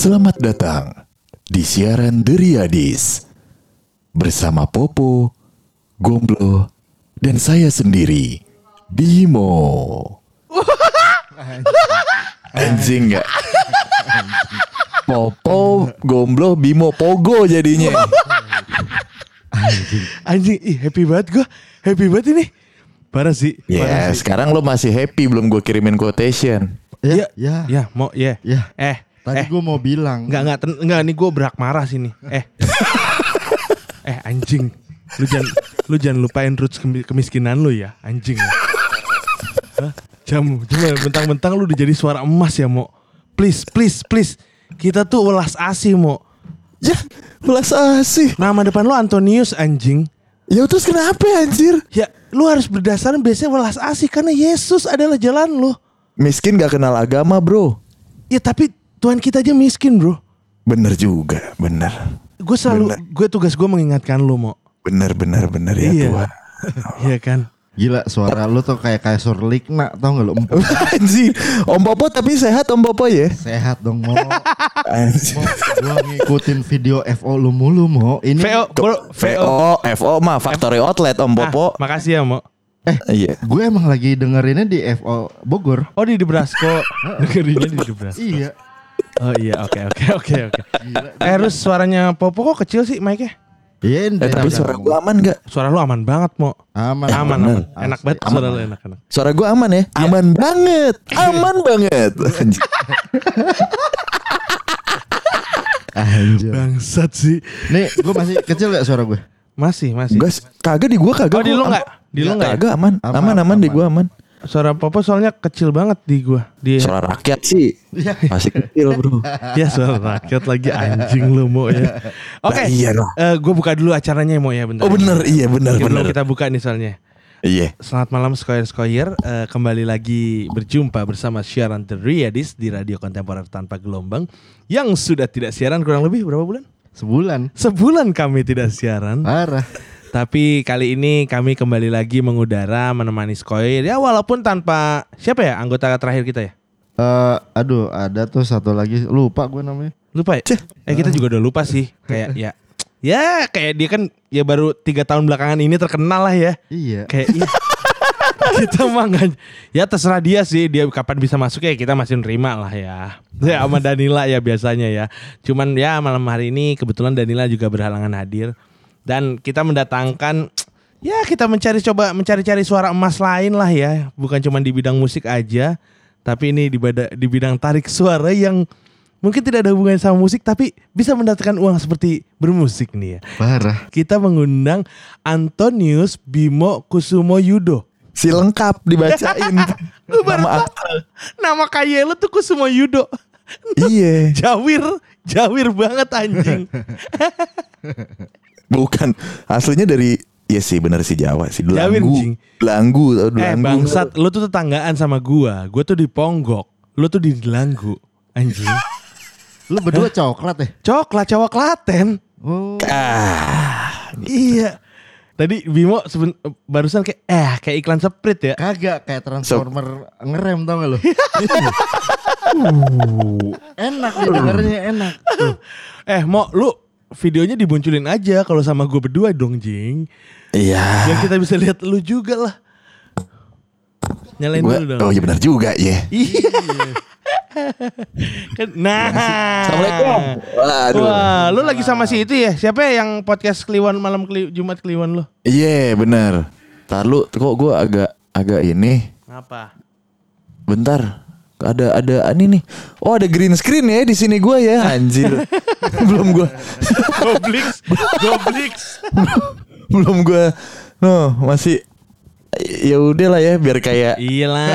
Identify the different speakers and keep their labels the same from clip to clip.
Speaker 1: Selamat datang di siaran Deriadis bersama Popo, Gomblo, dan saya sendiri, Bimo. Anjing nggak? Popo, Gomblo, Bimo, Pogo jadinya.
Speaker 2: Anjing, ih happy banget gue. Happy banget ini. Parah sih.
Speaker 1: Ya,
Speaker 2: sih.
Speaker 1: sekarang lo masih happy belum gue kirimin quotation.
Speaker 2: Ya,
Speaker 3: Ya, ya.
Speaker 2: ya, mau ya.
Speaker 3: Ya.
Speaker 2: Eh,
Speaker 3: Tadi
Speaker 2: eh,
Speaker 3: gue mau bilang.
Speaker 2: enggak enggak ten- enggak nih gue berak marah sini. Eh. eh anjing. Lu jangan lu jangan lupain roots kemi- kemiskinan lu ya, anjing. ya. Hah? Jamu, cuma mentang-mentang lu udah jadi suara emas ya, Mo. Please, please, please. Kita tuh welas asih, Mo.
Speaker 1: Ya, belas asih.
Speaker 2: Nama depan lu Antonius anjing.
Speaker 1: Ya terus kenapa anjir?
Speaker 2: Ya, lu harus berdasarkan biasanya welas asih karena Yesus adalah jalan lu.
Speaker 1: Miskin gak kenal agama bro.
Speaker 2: Ya tapi Tuhan kita aja miskin bro.
Speaker 1: Bener juga, bener.
Speaker 2: Gue selalu,
Speaker 1: Bener.
Speaker 2: gue tugas gue mengingatkan lu mau.
Speaker 1: Bener, bener, bener ya
Speaker 2: Iya.
Speaker 1: Tuhan.
Speaker 2: Iya kan?
Speaker 3: Gila suara lu tuh kayak kasur Likna tau gak lu
Speaker 1: Anjing, Om Popo tapi sehat Om Popo ya?
Speaker 3: Sehat dong mau
Speaker 1: Anjing.
Speaker 3: Gua ngikutin video FO lu mulu mau Ini
Speaker 2: VO, bro,
Speaker 1: VO, FO mah factory outlet Om Popo.
Speaker 2: Ah, makasih ya mau.
Speaker 1: Iya.
Speaker 3: Gue emang lagi dengerinnya di FO Bogor
Speaker 2: Oh di Debrasko, dengerinnya di Debrasko.
Speaker 3: Iya
Speaker 2: Oh iya, oke oke oke oke. Eh terus suaranya Popo kok kecil sih mic-nya?
Speaker 3: Iya
Speaker 1: Eh tapi suara gua aman gak?
Speaker 2: Suara lu aman banget mau.
Speaker 3: Aman
Speaker 2: Aman aman, enak banget suara lu enak enak.
Speaker 1: Suara gua aman ya? Aman banget. Aman banget.
Speaker 3: Anjir
Speaker 2: Bangsat sih.
Speaker 3: Nih gue masih kecil gak suara gue?
Speaker 2: Masih masih.
Speaker 1: Enggak, kagak di gua kagak.
Speaker 2: Oh di lu nggak? Di lu nggak? ya?
Speaker 1: Kagak aman.
Speaker 3: Aman,
Speaker 1: Aman aman di
Speaker 3: aman.
Speaker 1: gua aman.
Speaker 2: Suara Popo soalnya kecil banget di gua. Di
Speaker 1: Suara rakyat sih masih kecil bro.
Speaker 2: ya suara rakyat lagi anjing lu mau ya. Oke.
Speaker 1: Nah, iya lah.
Speaker 2: Eh, gue buka dulu acaranya mau ya bentar.
Speaker 1: Oh bener, iya bener bener.
Speaker 2: kita buka nih soalnya.
Speaker 1: Iya.
Speaker 2: Selamat malam Skoyer Skoyer Eh, Kembali lagi berjumpa bersama siaran The Di radio kontemporer tanpa gelombang Yang sudah tidak siaran kurang lebih berapa bulan?
Speaker 3: Sebulan
Speaker 2: Sebulan kami tidak siaran
Speaker 3: Parah
Speaker 2: Tapi kali ini kami kembali lagi mengudara Menemani Skoyer Ya walaupun tanpa Siapa ya anggota terakhir kita ya?
Speaker 3: Eh, Aduh ada tuh satu lagi. Lupa gue namanya.
Speaker 2: Lupa ya? Eh kita juga udah lupa sih. Kayak ya Ya kayak dia kan Ya baru tiga tahun belakangan ini terkenal lah ya.
Speaker 3: Iya.
Speaker 2: Kayak iya. kita mah nggak ya terserah dia sih. Dia kapan bisa masuk ya kita masih nerima lah ya. Ya sama Danila ya biasanya ya. Cuman ya malam hari ini kebetulan Danila juga berhalangan hadir dan kita mendatangkan ya kita mencari coba mencari-cari suara emas lain lah ya bukan cuma di bidang musik aja tapi ini di, bada- di bidang tarik suara yang mungkin tidak ada hubungannya sama musik tapi bisa mendatangkan uang seperti bermusik nih ya
Speaker 3: Parah
Speaker 2: kita mengundang Antonius Bimo Kusumo Yudo.
Speaker 1: Si lengkap dibacain.
Speaker 2: Lu baru
Speaker 1: Nama?
Speaker 2: Nama kaya lu tuh Kusumo Yudo.
Speaker 1: Iya.
Speaker 2: Jawir, jawir banget anjing.
Speaker 1: Bukan. Aslinya dari Iya sih bener sih Jawa sih Delanggu. Delanggu
Speaker 2: eh bangsat, lu tuh tetanggaan sama gua. Gua tuh di Ponggok. Lu tuh di Delanggu. Anjing.
Speaker 3: Lu berdua coklat ya?
Speaker 2: Coklat cowok Klaten.
Speaker 3: Oh
Speaker 1: Ah
Speaker 2: Iya. Tadi Bimo seben- barusan kayak eh kayak iklan Sprite ya.
Speaker 3: Kagak kayak transformer ngerem tau gak lu? Uh, enak ya dengernya enak. Tuh.
Speaker 2: Eh, mau lu videonya dimunculin aja kalau sama gua berdua dong, Jing.
Speaker 1: Iya
Speaker 2: Biar kita bisa lihat lu juga lah. Nyalain
Speaker 1: Gua-
Speaker 2: dulu dong.
Speaker 1: Oh iya benar juga ya
Speaker 2: Iya. Kan- nah.
Speaker 1: Assalamualaikum Waduh
Speaker 2: Wah, lu lagi sama si itu ya? Siapa ya yang podcast Kliwon malam Kli- Jumat Kliwon lu?
Speaker 1: Iya bener Ntar lu kok gue agak Agak ini
Speaker 2: Apa?
Speaker 1: Bentar ada ada ini nih oh ada green screen ya di sini gue ya anjir belum gue
Speaker 2: Goblix, Goblix.
Speaker 1: belum gue no masih ya udah lah ya biar kayak
Speaker 2: Iyalah.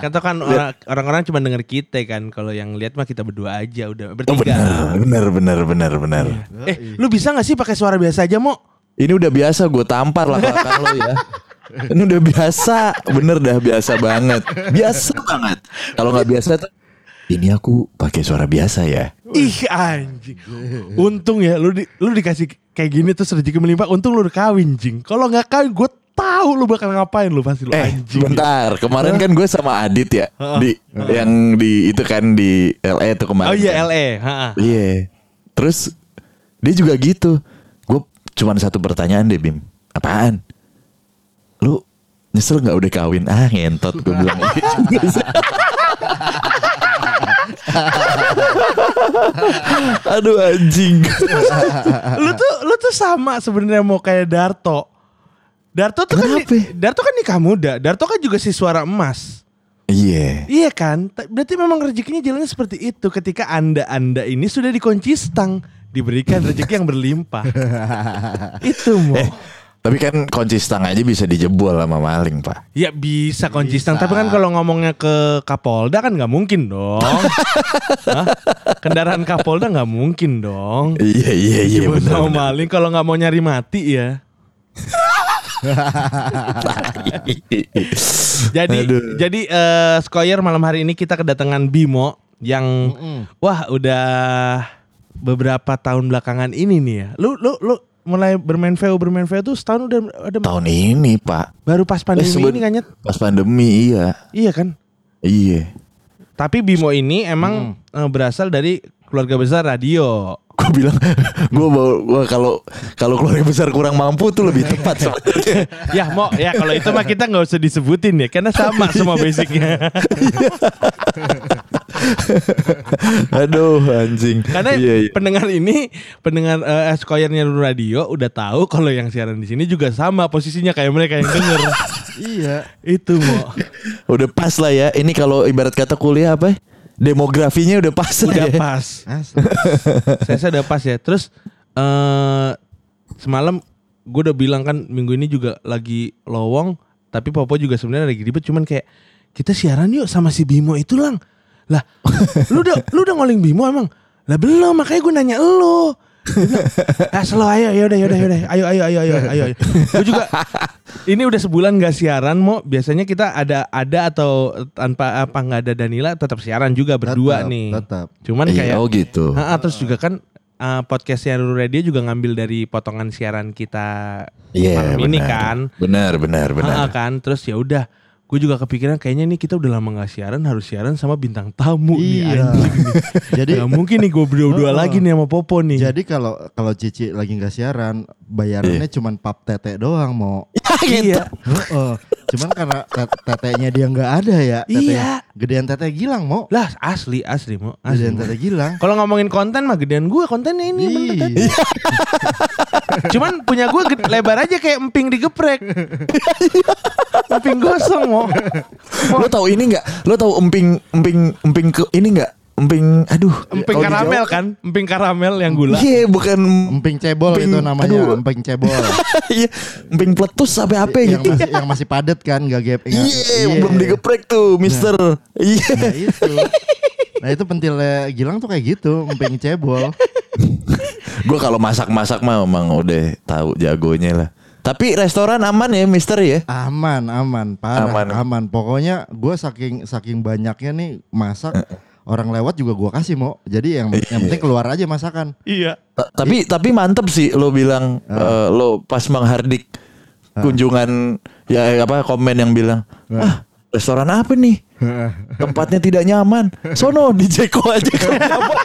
Speaker 2: Kata kan orang- orang-orang cuma denger kita kan. Kalau yang lihat mah kita berdua aja udah
Speaker 1: oh,
Speaker 2: bertiga.
Speaker 1: bener bener bener bener bener
Speaker 2: Eh, lu bisa gak sih pakai suara biasa aja, Mo?
Speaker 1: ini udah biasa gue tampar lah kakak lo ya ini udah biasa bener dah biasa banget biasa banget kalau nggak biasa tuh ini aku pakai suara biasa ya
Speaker 2: Ih anjing. Untung ya lu di, lu dikasih kayak gini terus rezeki melimpah. Untung lu udah kawin, Jing. Kalau nggak kawin gue tahu lu bakal ngapain lu pasti lu
Speaker 1: Eh,
Speaker 2: anjing.
Speaker 1: bentar. Kemarin kan gue sama Adit ya di yang di itu kan di LA itu kemarin.
Speaker 2: Oh iya
Speaker 1: kan.
Speaker 2: LA, ha-ha.
Speaker 1: Iya. Terus dia juga gitu. Gue cuman satu pertanyaan deh Bim. Apaan? Lu nyesel nggak udah kawin? Ah ngentot gue bilang. Aduh anjing.
Speaker 2: lu tuh lu tuh sama sebenarnya mau kayak Darto. Darto tuh kan
Speaker 1: Kenapa?
Speaker 2: ni- Darto kan nikah muda. Darto kan juga si suara emas.
Speaker 1: Iya.
Speaker 2: Iya kan? Berarti memang rezekinya jalannya seperti itu ketika Anda-anda ini sudah dikunci stang, diberikan rezeki yang berlimpah. itu mau.
Speaker 1: Eh, tapi kan kunci stang aja bisa dijebol sama maling, Pak.
Speaker 2: Ya bisa kunci stang, tapi kan kalau ngomongnya ke Kapolda kan nggak mungkin dong. Hah? Kendaraan Kapolda nggak mungkin dong.
Speaker 1: Iya, iya, iya
Speaker 2: Jebol
Speaker 1: benar.
Speaker 2: sama maling kalau nggak mau nyari mati ya. Jadi
Speaker 1: Aduh.
Speaker 2: jadi eh Skoyer malam hari ini kita kedatangan Bimo yang wah udah beberapa tahun belakangan ini nih ya. Lu lu lu mulai bermain VO bermain VO tuh setahun udah ada
Speaker 1: Tahun ini, Pak.
Speaker 2: baru pas pandemi
Speaker 1: Eh, seben-
Speaker 2: ini kan?
Speaker 1: Pas pandemi, iya.
Speaker 2: Iya kan?
Speaker 1: Iya.
Speaker 2: Tapi Bimo ini emang eh, berasal dari keluarga besar radio.
Speaker 1: Gue bilang, gue bawa gua kalau kalau keluarga besar kurang mampu tuh lebih tepat sebenarnya.
Speaker 2: ya mau ya kalau itu mah kita nggak usah disebutin ya karena sama semua basicnya.
Speaker 1: Aduh, anjing.
Speaker 2: Karena
Speaker 1: iya, iya.
Speaker 2: pendengar ini, pendengar eh Skoyernya Lulu Radio udah tahu kalau yang siaran di sini juga sama posisinya kayak mereka yang denger.
Speaker 3: Iya.
Speaker 2: Itu mau.
Speaker 1: udah pas lah ya. Ini kalau ibarat kata kuliah apa? Ya? Demografinya udah pas
Speaker 2: Udah
Speaker 1: ya.
Speaker 2: pas. Saya saya udah pas ya. Terus eh semalam gue udah bilang kan minggu ini juga lagi lowong, tapi Popo juga sebenarnya lagi ribet cuman kayak kita siaran yuk sama si Bimo itu lang. Lah, lu udah lu udah ngoling Bimo emang? Lah belum, makanya gue nanya lu. Ah slow ayo yaudah yaudah yaudah ayo ayo ayo ayo ayo. ayo. Gue juga ini udah sebulan gak siaran mau biasanya kita ada ada atau tanpa apa nggak ada Danila tetap siaran juga berdua
Speaker 3: Tetap,
Speaker 2: nih.
Speaker 3: tetap.
Speaker 2: Cuman
Speaker 1: Iya,
Speaker 2: kayak
Speaker 1: oh gitu.
Speaker 2: Ha, terus juga kan uh, podcastnya Ruru Radio juga ngambil dari potongan siaran kita
Speaker 1: Iya,
Speaker 2: malam
Speaker 1: benar.
Speaker 2: ini kan.
Speaker 1: Benar, benar, benar.
Speaker 2: Ha, kan terus ya udah gue juga kepikiran kayaknya nih kita udah lama gak siaran harus siaran sama bintang tamu nih
Speaker 3: Iya.
Speaker 2: anjing nih.
Speaker 3: Jadi
Speaker 2: Gak mungkin nih gue berdua-dua
Speaker 3: Oh.
Speaker 2: lagi nih sama Popo nih.
Speaker 3: jadi kalau kalau Cici lagi nggak siaran, bayarannya cuman pap tete doang mau.
Speaker 2: iya.
Speaker 3: Heeh. Cuman karena te- tetenya dia nggak ada ya. Tete,
Speaker 2: Iya.
Speaker 3: Gedean tete Gilang mau.
Speaker 2: Lah asli asli mau asli.
Speaker 3: Gedean
Speaker 2: Mo.
Speaker 3: tete Gilang.
Speaker 2: Kalau ngomongin konten mah gedean gue kontennya ini
Speaker 3: Iya.
Speaker 2: Cuman punya gue gede- lebar aja kayak emping digeprek. emping gosong mau.
Speaker 1: Lo tahu ini nggak? Lo tahu emping emping emping ke ini nggak? Emping aduh.
Speaker 2: Emping
Speaker 1: di
Speaker 2: karamel kan? Emping karamel yang gula.
Speaker 1: Iya, bukan
Speaker 3: Emping cebol
Speaker 1: Emping-
Speaker 3: itu namanya,
Speaker 1: aduh.
Speaker 3: emping cebol.
Speaker 1: Iya, emping peletus sampai apa
Speaker 3: yang
Speaker 1: gitu.
Speaker 3: masih yang masih padat kan, nggak gap.
Speaker 1: Iya, belum digeprek tuh, Mister. Iya.
Speaker 3: Nah itu. Nah itu pentilnya Gilang tuh kayak gitu, emping cebol.
Speaker 1: Gue kalau masak-masak mah emang udah tahu jagonya lah. Tapi restoran aman ya, Mister ya?
Speaker 3: Aman, aman, parah,
Speaker 1: Aman.
Speaker 3: aman. Pokoknya gue saking saking banyaknya nih masak, orang lewat juga gue kasih mau. Jadi yang yang penting keluar aja masakan.
Speaker 2: Iya.
Speaker 1: Ta- Tapi tapi mantep sih lo bilang eh, lo pas Bang Hardik kunjungan ya apa komen yang bilang ah restoran apa nih tempatnya tidak nyaman sono di Jeko aja kalau nyaman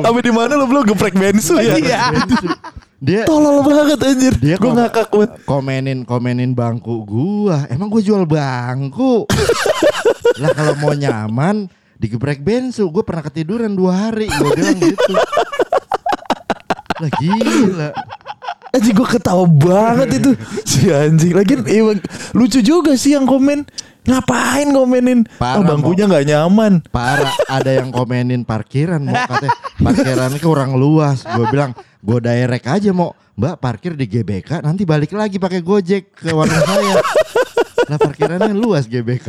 Speaker 1: Apa di mana lo belum geprek bensu ya?
Speaker 2: Iya.
Speaker 3: Dia
Speaker 1: Tolol banget anjir.
Speaker 3: dia
Speaker 1: Gue ngakak banget.
Speaker 3: komenin komenin bangku gua. Emang gue jual bangku. lah kalau mau nyaman digeprek bensu. Gue pernah ketiduran dua hari. Gue bilang gitu. Lah gila.
Speaker 1: Anjing gue ketawa banget itu Si anjing Lagi lucu juga sih yang komen Ngapain komenin
Speaker 3: Parah,
Speaker 1: oh, Bangkunya nggak nyaman
Speaker 3: Parah ada yang komenin parkiran mau katanya parkirannya kurang luas. Gue bilang gue direct aja mau Mbak parkir di GBK nanti balik lagi pakai Gojek ke warung saya. Lah parkirannya luas GBK.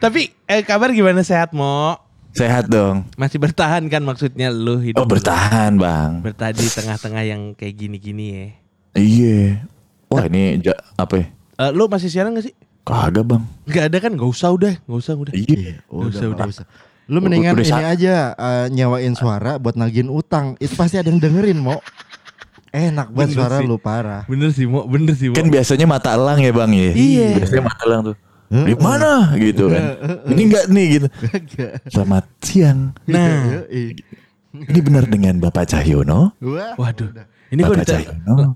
Speaker 2: Tapi eh, kabar gimana sehat mo?
Speaker 1: Sehat dong
Speaker 2: Masih bertahan kan maksudnya lu hidup
Speaker 1: Oh bertahan bang
Speaker 2: bertahan di tengah-tengah yang kayak gini-gini ya.
Speaker 1: Iya Wah ini ja- apa ya
Speaker 2: Eh, lu masih siaran gak sih?
Speaker 1: Kagak bang
Speaker 2: Gak ada kan? Gak usah udah, gak usah udah.
Speaker 1: Iya
Speaker 3: Udah,
Speaker 2: usah,
Speaker 3: udah,
Speaker 2: udah.
Speaker 3: usah. Lu mendingan
Speaker 1: Udah
Speaker 3: ini aja eh, nyewain suara buat nagin utang. Itu pasti ada yang dengerin mau. Enak banget
Speaker 2: Bener
Speaker 3: suara
Speaker 2: sih.
Speaker 3: lu parah.
Speaker 2: Bener sih mau, bener sih mau.
Speaker 1: Kan biasanya mata elang ya bang ya.
Speaker 2: Iya.
Speaker 1: Biasanya mata elang tuh. Di mana gitu kan. Ini enggak nih gitu.
Speaker 3: Kagak.
Speaker 1: Selamat siang.
Speaker 2: Nah,
Speaker 3: Yoi.
Speaker 1: Ini benar dengan Bapak Cahyono?
Speaker 2: Waduh. Ini kok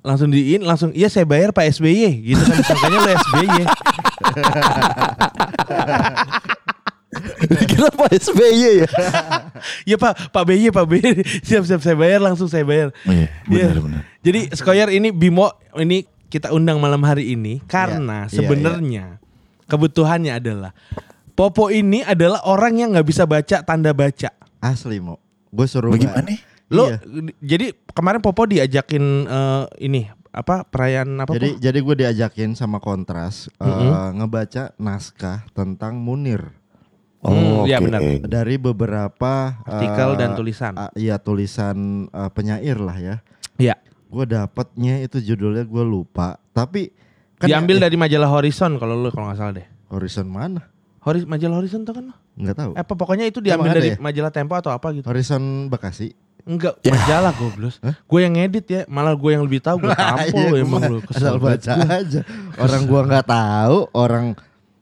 Speaker 2: langsung diin langsung iya saya bayar Pak SBY gitu kan disangkanya lo SBY.
Speaker 1: Kira Pak SBY ya?
Speaker 2: Iya Pak, Pak BY, Pak BY. Siap siap saya bayar langsung saya bayar.
Speaker 1: Iya,
Speaker 2: Iya.
Speaker 1: benar benar.
Speaker 2: Jadi Skoyer ini Bimo ini kita undang malam hari ini karena
Speaker 3: Iya, iya,
Speaker 2: sebenarnya kebutuhannya adalah Popo ini adalah orang yang nggak bisa baca tanda baca.
Speaker 3: Asli mau. Gue suruh
Speaker 1: Bagaimana?
Speaker 2: Lo
Speaker 3: Iya.
Speaker 2: jadi kemarin Popo diajakin eh, ini apa perayaan apa
Speaker 3: Jadi
Speaker 2: Po?
Speaker 3: jadi gue diajakin sama Kontras eh,
Speaker 2: Mm-mm.
Speaker 3: ngebaca naskah tentang Munir
Speaker 2: Hmm, iya benar.
Speaker 3: dari beberapa
Speaker 2: Artikel
Speaker 3: eh,
Speaker 2: dan tulisan.
Speaker 3: ah, Iya tulisan eh, penyair lah ya.
Speaker 2: Iya.
Speaker 3: Gue dapetnya itu judulnya gue lupa. Tapi kan
Speaker 2: Diambil
Speaker 3: ya-
Speaker 2: dari majalah Horizon kalau lu kalau nggak salah deh.
Speaker 3: Horizon mana?
Speaker 2: Horizon majalah Horizon tuh kan?
Speaker 3: Nggak tahu.
Speaker 2: Eh, apa pokoknya itu diambil dari
Speaker 3: ya?
Speaker 2: majalah Tempo atau apa gitu.
Speaker 3: Horizon Bekasi.
Speaker 2: Enggak,
Speaker 1: Ya.
Speaker 2: majalah goblos. Gue yang ngedit ya, malah gue yang lebih tahu. Gue tampol
Speaker 3: Iya,
Speaker 2: emang lu. Kesel
Speaker 3: baca
Speaker 2: gua.
Speaker 3: aja. Orang gua nggak tahu, orang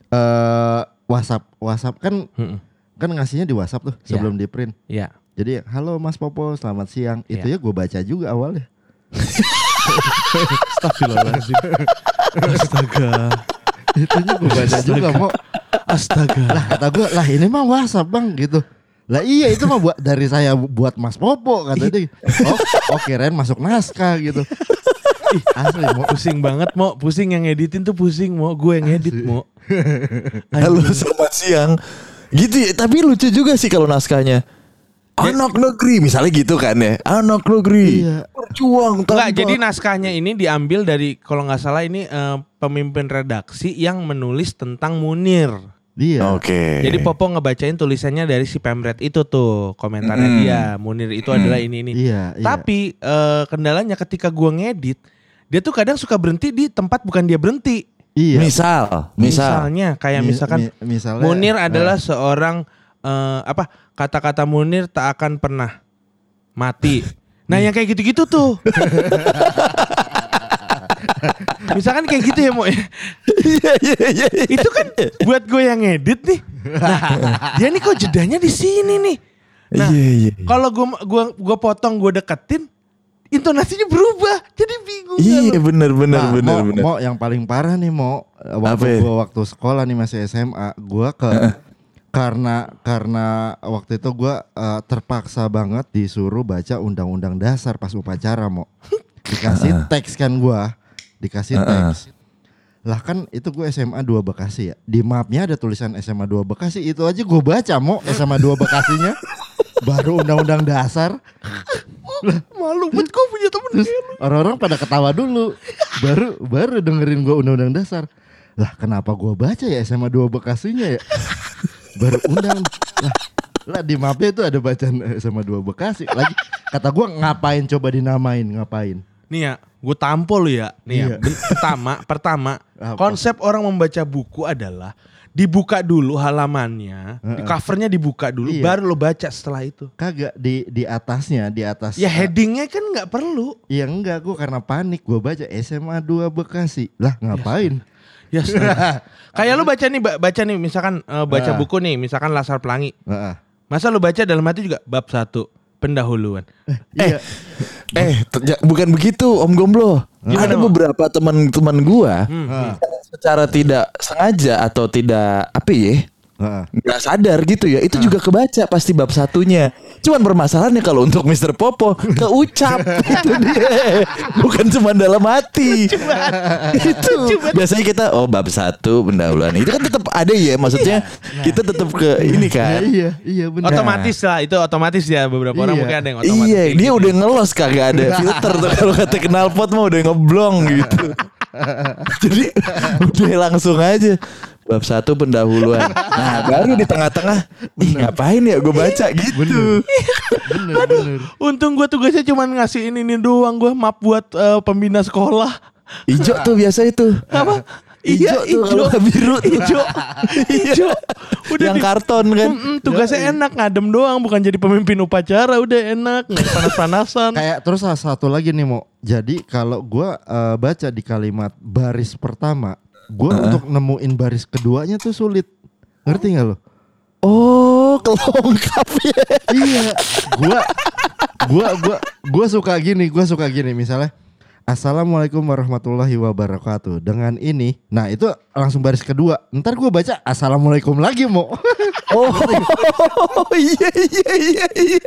Speaker 3: eh WhatsApp WhatsApp kan
Speaker 2: Mm-mm.
Speaker 3: kan ngasihnya di WhatsApp tuh
Speaker 2: Iya.
Speaker 3: sebelum di print.
Speaker 2: Iya.
Speaker 3: Jadi halo Mas Popo, selamat siang. Itu
Speaker 2: Iya.
Speaker 3: ya gue baca juga awalnya.
Speaker 2: Astagfirullahaladzim. Astaga.
Speaker 3: Itunya gue baca juga mau.
Speaker 2: Astaga.
Speaker 3: Lah kata gue, lah ini mah WhatsApp bang gitu. Lah iya itu mah buat dari saya buat Mas Popo kata dia. Oh, oh kirain masuk naskah gitu. Ih, asli mau.
Speaker 2: Pusing banget mau, pusing yang ngeditin tuh pusing mau, gue yang ngedit mau.
Speaker 1: Halo selamat siang. Gitu ya, tapi lucu juga sih kalau naskahnya. Anak negeri misalnya gitu kan ya. Anak negeri.
Speaker 3: Iya.
Speaker 1: Berjuang tanpa
Speaker 2: Enggak, jadi naskahnya ini diambil dari kalau nggak salah ini eh, pemimpin redaksi yang menulis tentang Munir.
Speaker 3: Dia.
Speaker 1: Oke.
Speaker 2: Jadi Popo ngebacain tulisannya dari si Pemret itu tuh komentarnya
Speaker 1: Mm.
Speaker 2: dia Munir itu adalah ini ini.
Speaker 3: Iya, iya.
Speaker 2: Tapi eh, kendalanya ketika gua ngedit, dia tuh kadang suka berhenti di tempat bukan dia berhenti.
Speaker 3: Iya.
Speaker 1: misal, misal.
Speaker 2: Misalnya kayak
Speaker 3: Mi-
Speaker 2: misalkan
Speaker 3: mi- misalnya,
Speaker 2: Munir
Speaker 3: eh,
Speaker 2: adalah seorang eh, apa kata-kata Munir tak akan pernah mati. Nah yang kayak gitu-gitu tuh. Misalkan kayak gitu ya mau
Speaker 1: Iya iya iya.
Speaker 2: itu kan buat gue yang ngedit nih. Nah, dia nih kok jedanya di sini nih. Nah,
Speaker 1: Iya iya.
Speaker 2: kalau gue gua gua potong gue deketin, intonasinya berubah. Jadi bingung. kan
Speaker 1: Iya
Speaker 2: lo.
Speaker 1: benar benar
Speaker 3: Nah,
Speaker 1: benar
Speaker 3: Mo,
Speaker 1: benar.
Speaker 3: Mo, yang paling parah nih Mo waktu
Speaker 1: ya?
Speaker 3: gua waktu sekolah nih masih SMA, gua ke karena karena waktu itu gua eh, terpaksa banget disuruh baca undang-undang dasar pas upacara Mo. Dikasih teks kan gua, dikasih teks. Lah kan itu gue SMA 2 Bekasi ya. Di mapnya ada tulisan SMA 2 Bekasi. Itu aja gue baca Mo SMA 2 Bekasinya. Baru undang-undang dasar.
Speaker 2: Malu banget gue punya temen
Speaker 3: Terus
Speaker 2: kayak lu.
Speaker 3: orang-orang pada ketawa dulu. Baru baru dengerin gua undang-undang dasar. Lah kenapa gua baca ya SMA 2 Bekasinya ya? Baru undang. Lah, lah di mapnya itu ada bacaan SMA 2 Bekasi. Lagi kata gua ngapain coba dinamain, ngapain?
Speaker 2: Nih ya, gue tampol lu ya. Nih ya,
Speaker 3: Iya.
Speaker 2: ben- pertama, pertama,
Speaker 3: Apa?
Speaker 2: konsep orang membaca buku adalah dibuka dulu halamannya, di
Speaker 3: Heeh.
Speaker 2: covernya dibuka dulu,
Speaker 3: Iya.
Speaker 2: baru lo baca setelah itu.
Speaker 3: Kagak di di atasnya, di atas.
Speaker 2: Ya headingnya kan nggak perlu.
Speaker 3: Iya enggak, gua karena panik gua baca SMA 2 Bekasi. Lah ngapain?
Speaker 2: Ya astaga. Kayak lu baca nih, ba- baca nih, misalkan eh, baca
Speaker 3: Ah.
Speaker 2: buku nih, misalkan Lasar Pelangi.
Speaker 3: Heeh.
Speaker 2: Masa lu baca dalam hati juga bab satu pendahuluan.
Speaker 3: Iya.
Speaker 1: Eh, ter- ja- bukan begitu Om Gomblo.
Speaker 2: Gimana,
Speaker 1: Ada beberapa teman-teman gua
Speaker 2: Hmm.
Speaker 3: Heeh.
Speaker 1: secara tidak sengaja atau tidak apa ya? Nggak sadar gitu ya. Itu juga kebaca pasti bab satunya. Cuman permasalahannya kalau untuk Mr. Popo keucap. Itu dia. Bukan cuma dalam hati. Itu. Biasanya kita oh bab satu pendahuluan. Itu kan tetap ada ya maksudnya kita tetap ke ini kan.
Speaker 3: Iya, iya benar.
Speaker 2: Otomatis lah, itu otomatis ya beberapa orang
Speaker 3: Iya.
Speaker 2: mungkin ada yang otomatis.
Speaker 1: iya dia
Speaker 2: gitu.
Speaker 1: udah ngelos kagak ada filter tuh kalau kata knalpot mah udah ngeblong gitu. Jadi udah langsung aja bab satu pendahuluan nah baru di tengah-tengah ih ngapain ya gue baca gitu
Speaker 3: Bener, bener.
Speaker 2: Untung gue tugasnya cuma ngasih ini, ini doang gue map buat eh, pembina sekolah.
Speaker 1: Ijo tuh biasa itu.
Speaker 2: Apa? Iya,
Speaker 1: Ijo tuh kalau
Speaker 2: ijo.
Speaker 1: biru tuh.
Speaker 2: Ijo. Ijo. Udah
Speaker 1: yang
Speaker 2: di-
Speaker 1: karton kan.
Speaker 2: Mm-mm, tugasnya enak ngadem doang bukan jadi pemimpin upacara udah enak nggak panas-panasan.
Speaker 3: Kayak terus satu lagi nih mau. Jadi kalau gua eh, baca di kalimat baris pertama, gua untuk nemuin baris keduanya tuh sulit. Ngerti nggak lo?
Speaker 1: Oh, kelongkap ya.
Speaker 3: iya. Gua gua gua gua suka gini, gua suka gini misalnya Assalamualaikum warahmatullahi wabarakatuh. Dengan ini, nah itu langsung baris kedua. Ntar gua baca Assalamualaikum lagi mau.
Speaker 1: Oh, iya iya iya iya.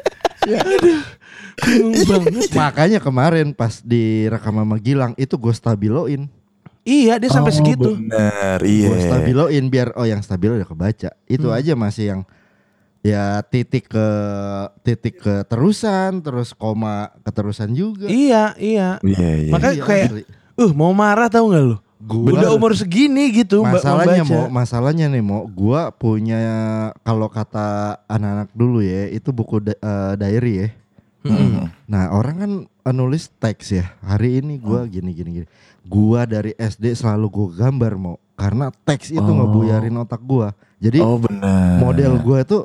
Speaker 2: Banget.
Speaker 3: Makanya kemarin pas direkam sama Gilang itu gue stabiloin.
Speaker 2: Iya dia sampai
Speaker 1: Oh,
Speaker 2: segitu.
Speaker 1: Benar, iya.
Speaker 3: Gue stabiloin biar oh yang stabil udah kebaca. Itu aja masih yang ya titik ke titik ke terusan terus koma keterusan juga.
Speaker 2: Iya iya.
Speaker 1: Iya iya.
Speaker 2: Makanya
Speaker 3: Iya,
Speaker 2: kayak uh mau marah tau nggak lu?
Speaker 3: Gua-
Speaker 2: Udah umur segini gitu
Speaker 3: masalahnya
Speaker 2: membaca.
Speaker 3: mau masalahnya nih mau gua punya kalau kata anak-anak dulu ya itu buku da- eh, diary ya.
Speaker 2: Mm-mm.
Speaker 3: Nah orang kan nulis teks ya hari ini gua gini gini gini. Gua dari SD selalu gua gambar mau karena teks itu
Speaker 1: Oh.
Speaker 3: ngebuyarin otak gua. Jadi
Speaker 1: Oh benar.
Speaker 3: model gua itu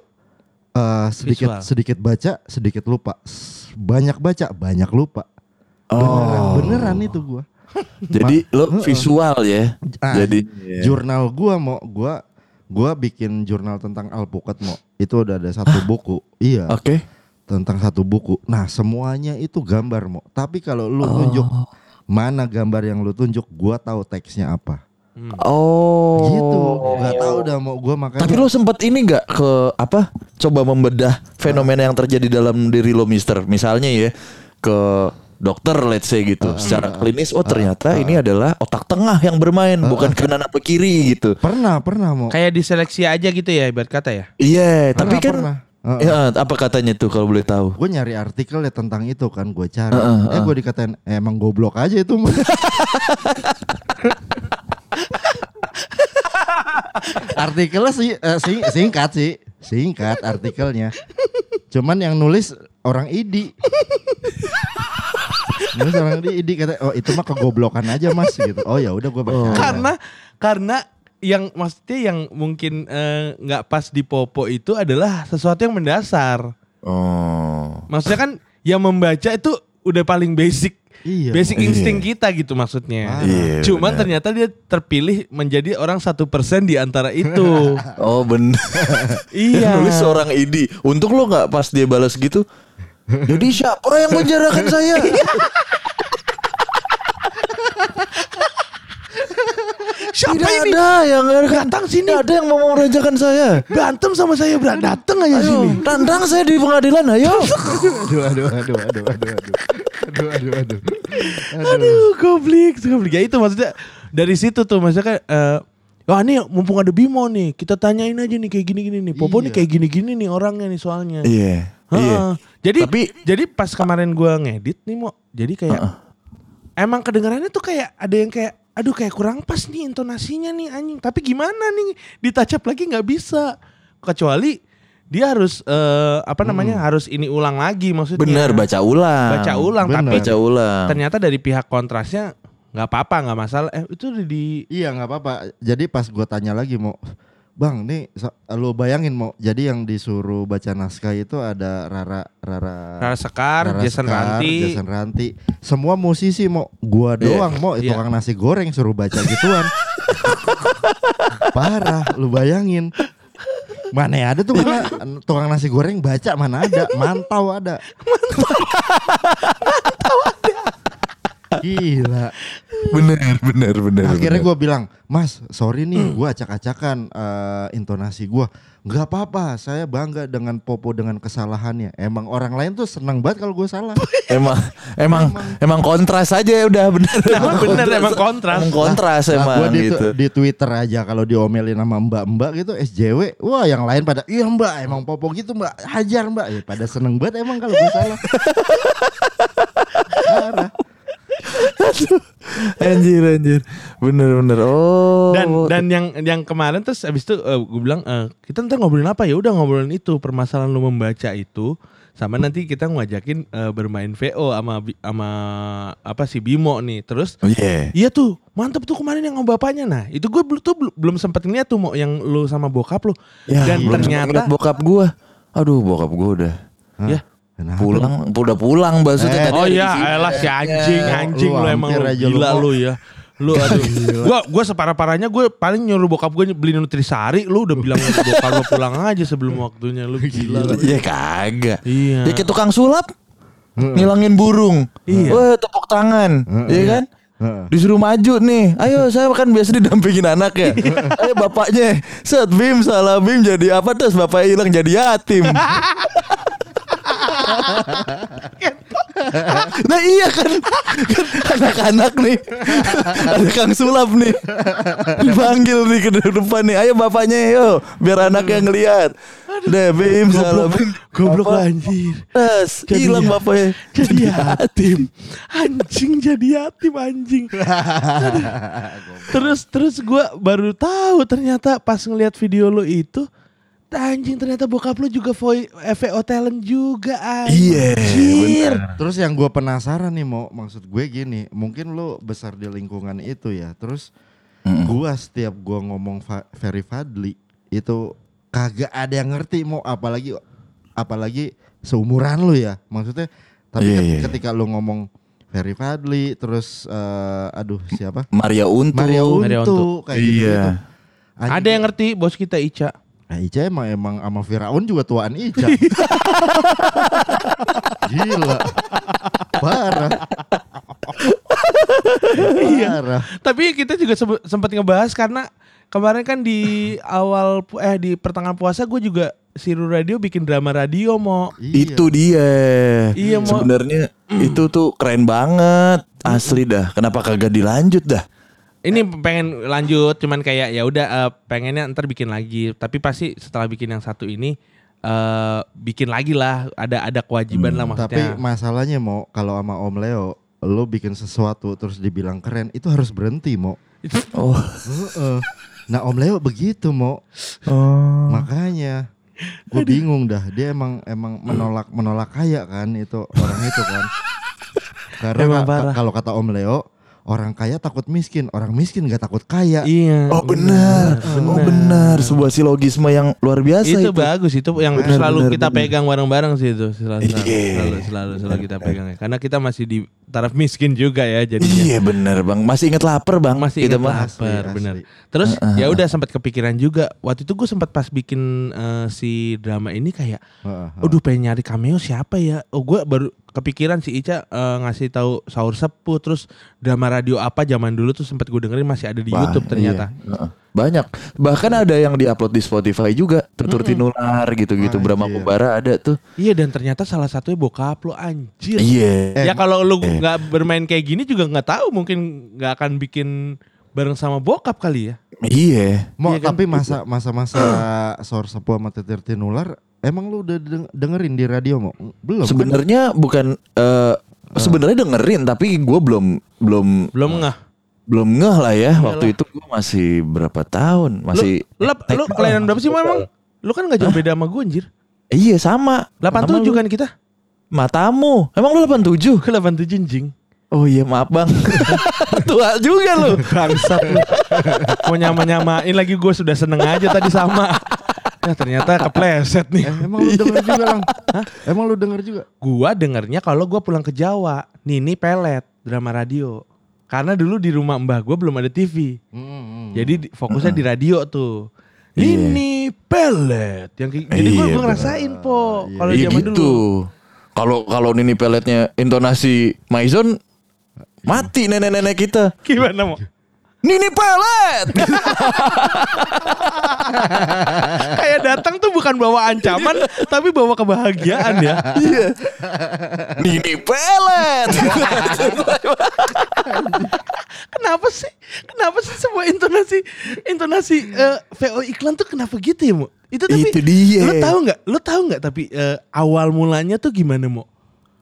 Speaker 3: eh, sedikit
Speaker 2: Visual.
Speaker 3: sedikit baca sedikit lupa. S- Banyak baca banyak lupa. Beneran,
Speaker 1: Oh.
Speaker 3: beneran itu gua.
Speaker 1: Jadi lo visual ya.
Speaker 3: Ah,
Speaker 1: Jadi
Speaker 3: Jurnal gua mau gua gua bikin jurnal tentang alpukat mau. Itu udah ada satu buku. Iya.
Speaker 1: Oke.
Speaker 3: Tentang satu buku. Nah, semuanya itu gambar, Mo. Tapi kalau lu tunjuk
Speaker 1: Oh.
Speaker 3: mana gambar yang lu tunjuk, gua tahu teksnya apa.
Speaker 1: Oh.
Speaker 3: Gitu. Gak tahu dah mau gua makanya.
Speaker 1: Tapi lo sempet ini nggak ke apa? Coba membedah fenomena yang terjadi dalam diri lo, Mister. Misalnya ya ke dokter, let's say gitu. Secara klinis, oh ternyata ini adalah otak tengah yang bermain, bukan kanan atau kiri gitu.
Speaker 3: pernah, pernah, Mo.
Speaker 2: Kayak diseleksi aja gitu ya ibarat kata ya.
Speaker 1: Iya, tapi
Speaker 3: Pernah,
Speaker 1: kan
Speaker 3: pernah. Heeh.
Speaker 1: ya, apa katanya tuh kalau boleh tahu?
Speaker 3: Gue nyari artikel ya tentang itu kan gue cari. eh gue dikatain eh, emang goblok aja itu. Mo." Artikelnya sih eh, sing- singkat sih, singkat artikelnya. Cuman yang nulis orang idi. nulis orang idi, idi kata, oh itu mah kegoblokan aja mas gitu. Oh ya udah gue baca.
Speaker 2: Karena karena yang maksudnya yang mungkin eh, nggak pas di popo itu adalah sesuatu yang mendasar.
Speaker 1: Oh.
Speaker 2: Maksudnya kan yang membaca itu udah paling basic.
Speaker 3: Iya.
Speaker 2: Basic
Speaker 1: Iya.
Speaker 2: insting kita gitu maksudnya.
Speaker 1: Iya,
Speaker 2: Cuman
Speaker 1: benar.
Speaker 2: ternyata dia terpilih menjadi orang satu persen di antara itu.
Speaker 1: Oh bener.
Speaker 2: Iya.
Speaker 1: Nulis seorang ID. Untung lo nggak pas dia balas gitu. Jadi siapa yang menjarakan saya?
Speaker 2: Siapa
Speaker 1: Tidak
Speaker 2: ini?
Speaker 1: ada yang
Speaker 2: datang sini.
Speaker 1: Tidak ada yang mau meremehkan saya.
Speaker 2: Berantem sama saya berat datang aja
Speaker 1: ayo,
Speaker 2: sini.
Speaker 1: Tandang saya di pengadilan ayo.
Speaker 3: aduh aduh aduh aduh aduh aduh. Aduh aduh aduh.
Speaker 2: Aduh, goblik, goblik. Ya itu maksudnya dari situ tuh maksudnya kan uh, Wah ini mumpung ada Bimo nih, kita tanyain aja nih kayak gini-gini nih. Popo
Speaker 3: iya.
Speaker 2: nih kayak gini-gini nih orangnya nih soalnya.
Speaker 1: Iya.
Speaker 2: Ha -ha.
Speaker 1: Iya.
Speaker 2: Jadi
Speaker 1: Tapi,
Speaker 2: jadi pas kemarin gua ngedit nih mau jadi kayak uh -uh. emang kedengarannya tuh kayak ada yang kayak aduh kayak kurang pas nih intonasinya nih anjing. Tapi gimana nih ditacap lagi nggak bisa kecuali dia harus eh, apa namanya harus ini ulang lagi maksudnya.
Speaker 1: Bener baca ulang.
Speaker 2: Baca ulang
Speaker 3: Bener.
Speaker 2: tapi
Speaker 1: Baca ulang.
Speaker 2: ternyata dari pihak kontrasnya nggak apa-apa nggak masalah. Eh itu di
Speaker 3: Iya nggak apa-apa. Jadi pas gue tanya lagi mau, bang nih lo bayangin mau. Jadi yang disuruh baca naskah itu ada Rara Rara
Speaker 2: Rara Sekar,
Speaker 3: Rara
Speaker 2: Jason
Speaker 3: Sekar,
Speaker 2: Ranti.
Speaker 3: Jason Ranti. Semua musisi mau. Gua
Speaker 1: Iya.
Speaker 3: doang mau
Speaker 2: Iya.
Speaker 3: tukang nasi goreng suruh baca gituan. Parah, lu bayangin. Mana ada tuh mana tukang nasi goreng baca mana ada, mantau ada. Gila.
Speaker 1: Bener, bener, bener.
Speaker 3: Akhirnya gue bilang, Mas, sorry nih, gue acak-acakan eh, intonasi gue. Gak apa-apa, saya bangga dengan Popo dengan kesalahannya. Emang orang lain tuh senang banget kalau gue salah.
Speaker 1: emang emang emang kontras aja udah bener.
Speaker 2: Emang bener, emang kontras.
Speaker 1: Emang kontras
Speaker 3: Nah,
Speaker 1: emang
Speaker 3: gua di,
Speaker 1: gitu.
Speaker 3: di Twitter aja kalau diomelin sama mbak-mbak gitu SJW, wah yang lain pada iya mbak emang Popo gitu mbak, hajar mbak. Ya, pada seneng banget emang kalau gue salah. Parah.
Speaker 1: Anjir anjir. Bener bener. Oh.
Speaker 2: Dan dan yang yang kemarin terus abis itu gue bilang eh, kita ntar ngobrolin apa ya udah ngobrolin itu permasalahan lu membaca itu sama nanti kita ngajakin eh, bermain VO sama sama apa sih Bimo nih terus
Speaker 1: Oh yeah.
Speaker 2: Iya tuh, mantep tuh kemarin yang sama bapaknya. Nah, itu gue belum tuh belum, sempet ngeliat tuh mau yang lu sama bokap lu.
Speaker 1: Ya,
Speaker 2: Dan
Speaker 1: belum
Speaker 2: ternyata
Speaker 1: bokap gua. Aduh, bokap gua udah
Speaker 2: ya.
Speaker 3: Kenapa?
Speaker 1: pulang, udah pulang maksudnya
Speaker 3: Eh,
Speaker 1: tadi
Speaker 2: Oh iya, elah si anjing, anjing
Speaker 3: Lu
Speaker 2: lu, emang lu gila lu ya. Lu aduh. gua gua separah-parahnya gue paling nyuruh bokap gue beli nutrisari, lu udah bilang bokap lu pulang aja sebelum waktunya. Lu gila lu.
Speaker 1: Ya kagak.
Speaker 2: Iya.
Speaker 1: Ya kayak tukang sulap ngilangin burung.
Speaker 2: Iya.
Speaker 1: Wah, tepuk tangan. Iya kan? Disuruh maju nih. Ayo saya kan biasa didampingin anak ya. Ayo bapaknya. Set Bim salah Bim jadi apa terus bapaknya hilang jadi yatim. nah iya kan, Kan anak-anak nih. Ada kang sulap nih. Dipanggil nih ke depan nih. Ayo bapaknya yo. Biar anaknya ngelihat deh Bim salah Bim
Speaker 2: Goblok. Anjir. Jadi
Speaker 1: hilang
Speaker 2: ya-
Speaker 1: bapaknya.
Speaker 2: Jadi yatim. Anjing jadi yatim anjing. terus terus gue baru tahu ternyata pas ngelihat video lo itu anjing ternyata bokap lo juga voi- VO talent juga
Speaker 1: Iya,
Speaker 2: anjir.
Speaker 3: Terus yang gue penasaran nih mau maksud gue gini, mungkin lu besar di lingkungan itu ya. Terus gua setiap gua ngomong fa- Ferry Fadli itu kagak ada yang ngerti mau apalagi apalagi seumuran lu ya. Maksudnya tapi
Speaker 1: Iya,
Speaker 3: ket-
Speaker 1: iya, iya.
Speaker 3: ketika lu ngomong Ferry Fadli terus eh, aduh siapa?
Speaker 1: Maria Untung
Speaker 3: Maria
Speaker 2: Maria
Speaker 3: Untu
Speaker 2: Untu.
Speaker 3: kayak gitu.
Speaker 1: Iya.
Speaker 2: Ada yang ngerti bos kita Ica.
Speaker 3: Nah, Ica emang emang sama Firaun juga tuaan Ica. Gila. Parah. Parah.
Speaker 2: Tapi kita juga sempat ngebahas karena kemarin kan di awal eh di pertengahan puasa gue juga Siru Radio bikin drama radio mau
Speaker 3: Iya.
Speaker 1: Itu dia.
Speaker 2: Iya, mau-
Speaker 1: Sebenarnya itu tuh keren banget. Asli dah. Kenapa kagak dilanjut dah?
Speaker 2: Ini pengen lanjut cuman kayak ya udah eh, pengennya ntar bikin lagi tapi pasti setelah bikin yang satu ini eh bikin lagi lah ada ada kewajiban lah
Speaker 3: Tapi
Speaker 2: maksudnya
Speaker 3: masalahnya mau kalau sama Om Leo lo bikin sesuatu terus dibilang keren itu harus berhenti mau.
Speaker 1: Oh.
Speaker 3: Heeh. Nah Om Leo begitu mau.
Speaker 1: Oh.
Speaker 3: Makanya gue bingung dah dia emang emang menolak menolak kaya kan itu orang itu kan. Karena kalau kata Om Leo orang kaya takut miskin, orang miskin gak takut kaya.
Speaker 2: iya
Speaker 1: Oh benar. Oh benar. Sebuah silogisme yang luar biasa
Speaker 2: itu,
Speaker 1: itu.
Speaker 2: bagus itu yang
Speaker 1: Benar,
Speaker 2: selalu
Speaker 1: benar,
Speaker 2: kita
Speaker 1: benar.
Speaker 2: pegang bareng-bareng sih itu selalu selalu,
Speaker 1: Iya.
Speaker 2: selalu, selalu, selalu kita pegang ya karena kita masih di taraf miskin juga ya jadinya
Speaker 1: Iya benar bang. Masih inget lapar bang.
Speaker 2: masih
Speaker 1: Kita
Speaker 2: ingat
Speaker 1: mah.
Speaker 2: lapar
Speaker 3: Asli,
Speaker 2: bener
Speaker 3: asli.
Speaker 2: terus ya udah sempat kepikiran juga waktu itu gue sempat pas bikin eh, si drama ini kayak
Speaker 3: Heeh, heeh.
Speaker 2: Aduh pengen nyari cameo siapa ya? Oh gue baru kepikiran si Ica eh, ngasih tahu sahur sepuh terus drama radio apa zaman dulu tuh sempat gue dengerin masih ada di
Speaker 1: Wah,
Speaker 2: YouTube ternyata.
Speaker 1: iya. Heeh. Banyak. Bahkan ada yang diupload di Spotify juga. Tutur tinular gitu-gitu. Brahma
Speaker 3: Anjir.
Speaker 1: Kumbara ada tuh.
Speaker 2: Iya dan ternyata salah satunya bokap lo anjir.
Speaker 1: Iya.
Speaker 2: Ya kalau lu nggak bermain kayak gini juga nggak tahu mungkin nggak akan bikin bareng sama bokap kali ya.
Speaker 1: Iya.
Speaker 3: Mau
Speaker 2: Iya kan?
Speaker 3: tapi masa masa masa Sor Sepuh sama Titir Tinular emang lu udah deng- dengerin di radio mau? Belum kan?
Speaker 1: Sebenarnya bukan eh sebenarnya dengerin tapi gue belum belum
Speaker 2: Belum nggak?
Speaker 1: Belum ngeh lah ya waktu itu gue masih berapa tahun masih
Speaker 2: Lu, lu, lu kelainan berapa sih memang? Lu kan nggak jauh beda sama gue anjir.
Speaker 1: Eh, iya sama
Speaker 2: 87
Speaker 1: Sama lu.
Speaker 2: kan kita?
Speaker 1: matamu emang lu 87
Speaker 2: Ke 87 anjing.
Speaker 1: oh iya maaf bang tua juga lu
Speaker 2: Bangsat lu. Mau nyama-nyamain lagi gue sudah seneng aja tadi sama. Ya ternyata kepleset nih.
Speaker 3: Eh, emang lu denger juga lang? Emang lu denger juga?
Speaker 2: Gua dengernya kalau gua pulang ke Jawa, Nini pelet drama radio. Karena dulu di rumah mbah gua belum ada TV.
Speaker 3: Hmm,
Speaker 2: Jadi di- fokusnya di radio tuh.
Speaker 1: Iya.
Speaker 2: Nini pelet yang kayak- jadi gua,
Speaker 1: Iya,
Speaker 2: gua ngerasain po
Speaker 3: Iya.
Speaker 2: kalau
Speaker 1: Iya
Speaker 2: zaman
Speaker 1: gitu
Speaker 2: dulu.
Speaker 1: kalau kalau ini peletnya intonasi Maison mati nenek-nenek kita
Speaker 2: Gimana mau?
Speaker 1: Nini pelet
Speaker 2: Kayak datang tuh bukan bawa ancaman tapi bawa kebahagiaan ya.
Speaker 1: Iya. Nini pelet
Speaker 2: Kenapa sih? Kenapa sih semua intonasi intonasi eh, VO iklan tuh kenapa gitu ya, Mo? Itu tapi
Speaker 1: Itu dia.
Speaker 2: Lu tahu nggak? Lu tahu nggak tapi eh, awal mulanya tuh gimana, Mo?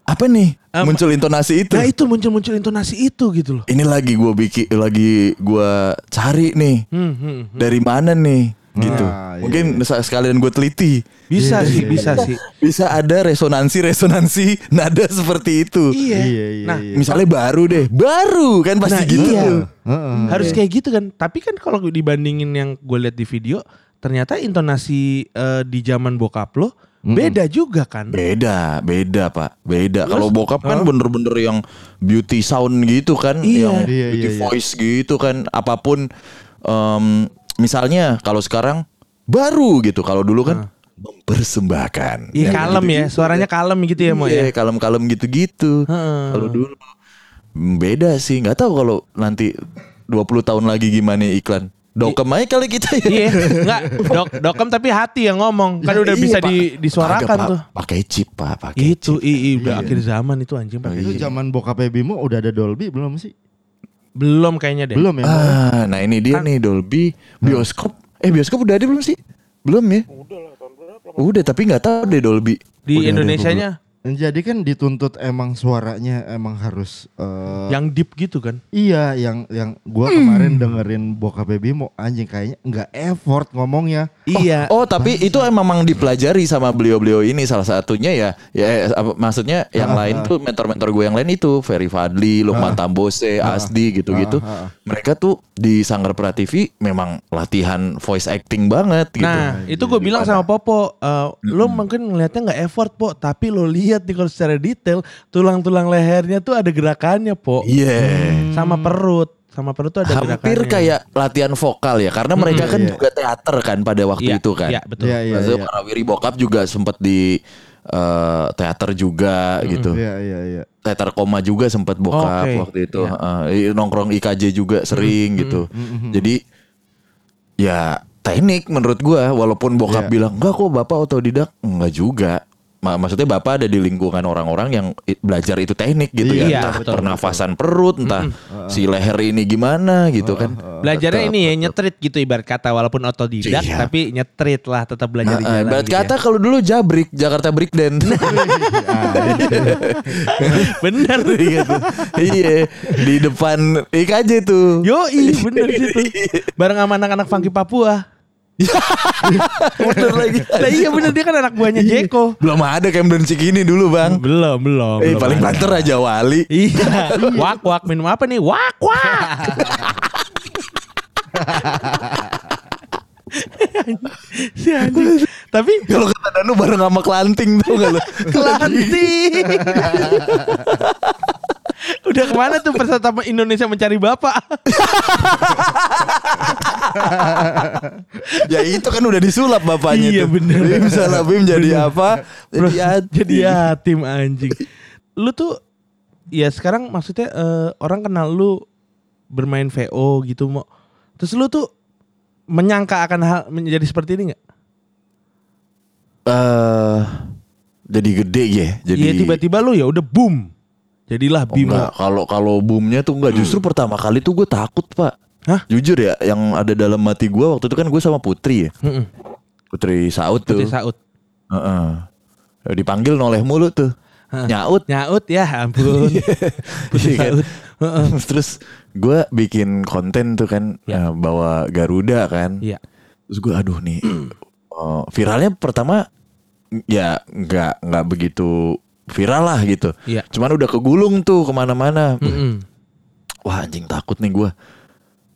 Speaker 1: Apa nih
Speaker 2: Eh,
Speaker 1: muncul intonasi itu
Speaker 2: Nah itu muncul-muncul intonasi itu gitu loh.
Speaker 1: ini lagi gue bikin lagi gue cari nih
Speaker 2: Hmm, hmm, hmm.
Speaker 1: dari mana nih gitu
Speaker 3: iya,
Speaker 1: mungkin sa- sekalian gue teliti
Speaker 2: Bisa sih, bisa sih.
Speaker 1: bisa ada resonansi resonansi nada seperti itu
Speaker 2: Iya.
Speaker 3: Iya, iya,
Speaker 2: nah,
Speaker 3: iya.
Speaker 1: misalnya baru deh baru kan pasti
Speaker 2: Nah,
Speaker 1: gitu
Speaker 2: iya.
Speaker 1: tuh
Speaker 3: Heeh.
Speaker 2: harus kayak gitu kan. Tapi kan kalau dibandingin yang gue lihat di video, ternyata intonasi eh, di zaman bokap lo beda juga kan.
Speaker 1: beda beda pak beda kalau bokap kan bener-bener yang beauty sound gitu kan
Speaker 2: Iya.
Speaker 1: yang
Speaker 3: Iya,
Speaker 1: beauty
Speaker 3: iya, iya.
Speaker 1: voice gitu kan apa pun em, misalnya kalau sekarang baru gitu kalau dulu kan mempersembahkan
Speaker 2: Iya
Speaker 1: Ya,
Speaker 2: kalem ya,
Speaker 1: gitu-gitu.
Speaker 2: suaranya kalem gitu ya mau
Speaker 1: Iya,
Speaker 2: ya.
Speaker 1: kalem-kalem gitu-gitu.
Speaker 2: Heeh.
Speaker 1: Kalau dulu mm, beda sih, nggak tahu kalau nanti 20 tahun lagi gimana iklan. Dokem aja kali kita ya.
Speaker 2: Iya, enggak dok dokem tapi hati yang ngomong kan
Speaker 1: Ya,
Speaker 2: udah
Speaker 1: iya,
Speaker 2: bisa
Speaker 1: Pak.
Speaker 2: di, disuarakan
Speaker 1: Pak.
Speaker 2: tuh.
Speaker 1: Pakai chip, Pak, pakai
Speaker 2: Itu
Speaker 1: chip.
Speaker 2: i, i, udah akhir zaman itu anjing pakai
Speaker 3: Itu
Speaker 2: chip.
Speaker 3: zaman bokapnya Bimo udah ada Dolby belum sih?
Speaker 2: Belum kayaknya deh.
Speaker 3: Belum ya?
Speaker 1: Ah, nah ini dia
Speaker 2: Kan-
Speaker 1: nih Dolby bioskop. Eh bioskop udah ada belum sih? Belum ya? Udah lah tahun berapa? Udah tapi nggak tahu deh Dolby.
Speaker 2: Di Indonesianya
Speaker 3: Jadi kan dituntut emang suaranya emang harus eh,
Speaker 2: yang deep gitu kan.
Speaker 3: Iya, yang yang gua kemarin dengerin bokapnya Bimo anjing kayaknya nggak effort ngomongnya.
Speaker 2: Iya.
Speaker 1: Oh tapi itu emang dipelajari sama beliau-beliau ini salah satunya ya ya eh, apa, maksudnya yang lain tuh mentor-mentor gue yang lain itu Ferry Fadli, Lukman Tambose, Asdi gitu-gitu. Mereka tuh di Sanggar Prativi memang latihan voice acting banget gitu.
Speaker 2: Nah, itu gue bilang sama Popo, eh, lo mungkin ngelihatnya nggak effort, Po, tapi lo lihat nih kalau secara detail tulang-tulang lehernya tuh ada gerakannya, Po.
Speaker 1: Iya.
Speaker 2: Sama perut, sama perut tuh ada
Speaker 1: Hampir
Speaker 2: gerakannya.
Speaker 1: kayak latihan vokal ya karena mereka kan
Speaker 3: iya.
Speaker 1: juga teater kan pada waktu
Speaker 2: Iya,
Speaker 1: itu kan.
Speaker 2: Iya, betul.
Speaker 3: Iya, iya,
Speaker 1: Maksudnya
Speaker 3: iya.
Speaker 1: para Wiri Bokap juga sempat di eh, teater juga gitu.
Speaker 3: Iya, iya, iya.
Speaker 1: teater koma juga sempat bokap
Speaker 2: Oke,
Speaker 1: waktu itu
Speaker 2: iya.
Speaker 1: Heeh, nongkrong IKJ juga sering gitu jadi ya teknik menurut gua walaupun bokap
Speaker 3: Iya.
Speaker 1: bilang enggak kok bapak otodidak enggak juga maksudnya bapak ada di lingkungan orang-orang yang belajar itu teknik gitu
Speaker 2: Iya,
Speaker 1: ya entah
Speaker 2: betul,
Speaker 1: pernafasan perut entah si leher ini gimana gitu kan
Speaker 2: Belajarnya
Speaker 1: Tetap.
Speaker 2: ini ya nyetrit gitu ibarat kata walaupun otodidak
Speaker 1: Iya.
Speaker 2: tapi nyetrit lah tetap belajar di
Speaker 1: Nah,
Speaker 2: jalan.
Speaker 1: ibarat
Speaker 2: gitu ya.
Speaker 1: kata kalau dulu jabrik Jakarta Breakdance
Speaker 2: Bener.
Speaker 1: gitu. iya di depan IKJ tuh
Speaker 2: Yo, bener gitu. Bareng sama anak-anak funky Papua.
Speaker 1: bener lagi
Speaker 2: Nah iya bener dia kan anak buahnya Jeko.
Speaker 1: Belum ada Camden Cikini dulu bang.
Speaker 2: Belum, belum.
Speaker 1: Eh
Speaker 2: belum
Speaker 1: paling banter aja Wali.
Speaker 2: Iya. Wak wak minum apa nih? Wak wak. si anjing. Tapi
Speaker 1: Kalau kata Danu bareng sama Kelanting tuh gak lu?
Speaker 2: Kelanting. Udah ke mana tuh peserta Indonesia mencari bapak?
Speaker 1: ya itu kan udah disulap bapaknya
Speaker 2: Iya,
Speaker 1: tuh.
Speaker 2: bener.
Speaker 1: Bim salah Bim jadi apa? Jadi yatim.
Speaker 2: Jadi yatim anjing. Lu tuh ya sekarang maksudnya eh, orang kenal lu bermain VO gitu mau. Terus lu tuh menyangka akan hal menjadi seperti ini nggak?
Speaker 1: Eh, jadi gede ya. Jadi
Speaker 2: Iya tiba-tiba lu ya udah boom. Jadilah
Speaker 1: Oh,
Speaker 2: Bimo.
Speaker 1: enggak, kalau kalau boomnya tuh enggak justru pertama kali tuh gue takut pak.
Speaker 2: Hah?
Speaker 1: Jujur ya, yang ada dalam hati gue waktu itu kan gue sama Putri ya. Putri Saud tuh.
Speaker 2: Putri Saud.
Speaker 1: Heeh. Dipanggil noleh mulu tuh.
Speaker 2: Hah.
Speaker 1: Nyaut.
Speaker 2: Nyaut ya ampun. Putri
Speaker 1: Iya kan?
Speaker 2: Saud. Heeh.
Speaker 1: Terus gue bikin konten tuh kan
Speaker 2: Ya.
Speaker 1: eh, bawa Garuda kan.
Speaker 2: Iya.
Speaker 1: Terus gue aduh nih eh, viralnya pertama ya nggak nggak begitu viral lah gitu.
Speaker 2: Iya.
Speaker 1: Cuman udah kegulung tuh ke mana-mana.
Speaker 2: Mm-mm.
Speaker 1: Wah anjing takut nih gue.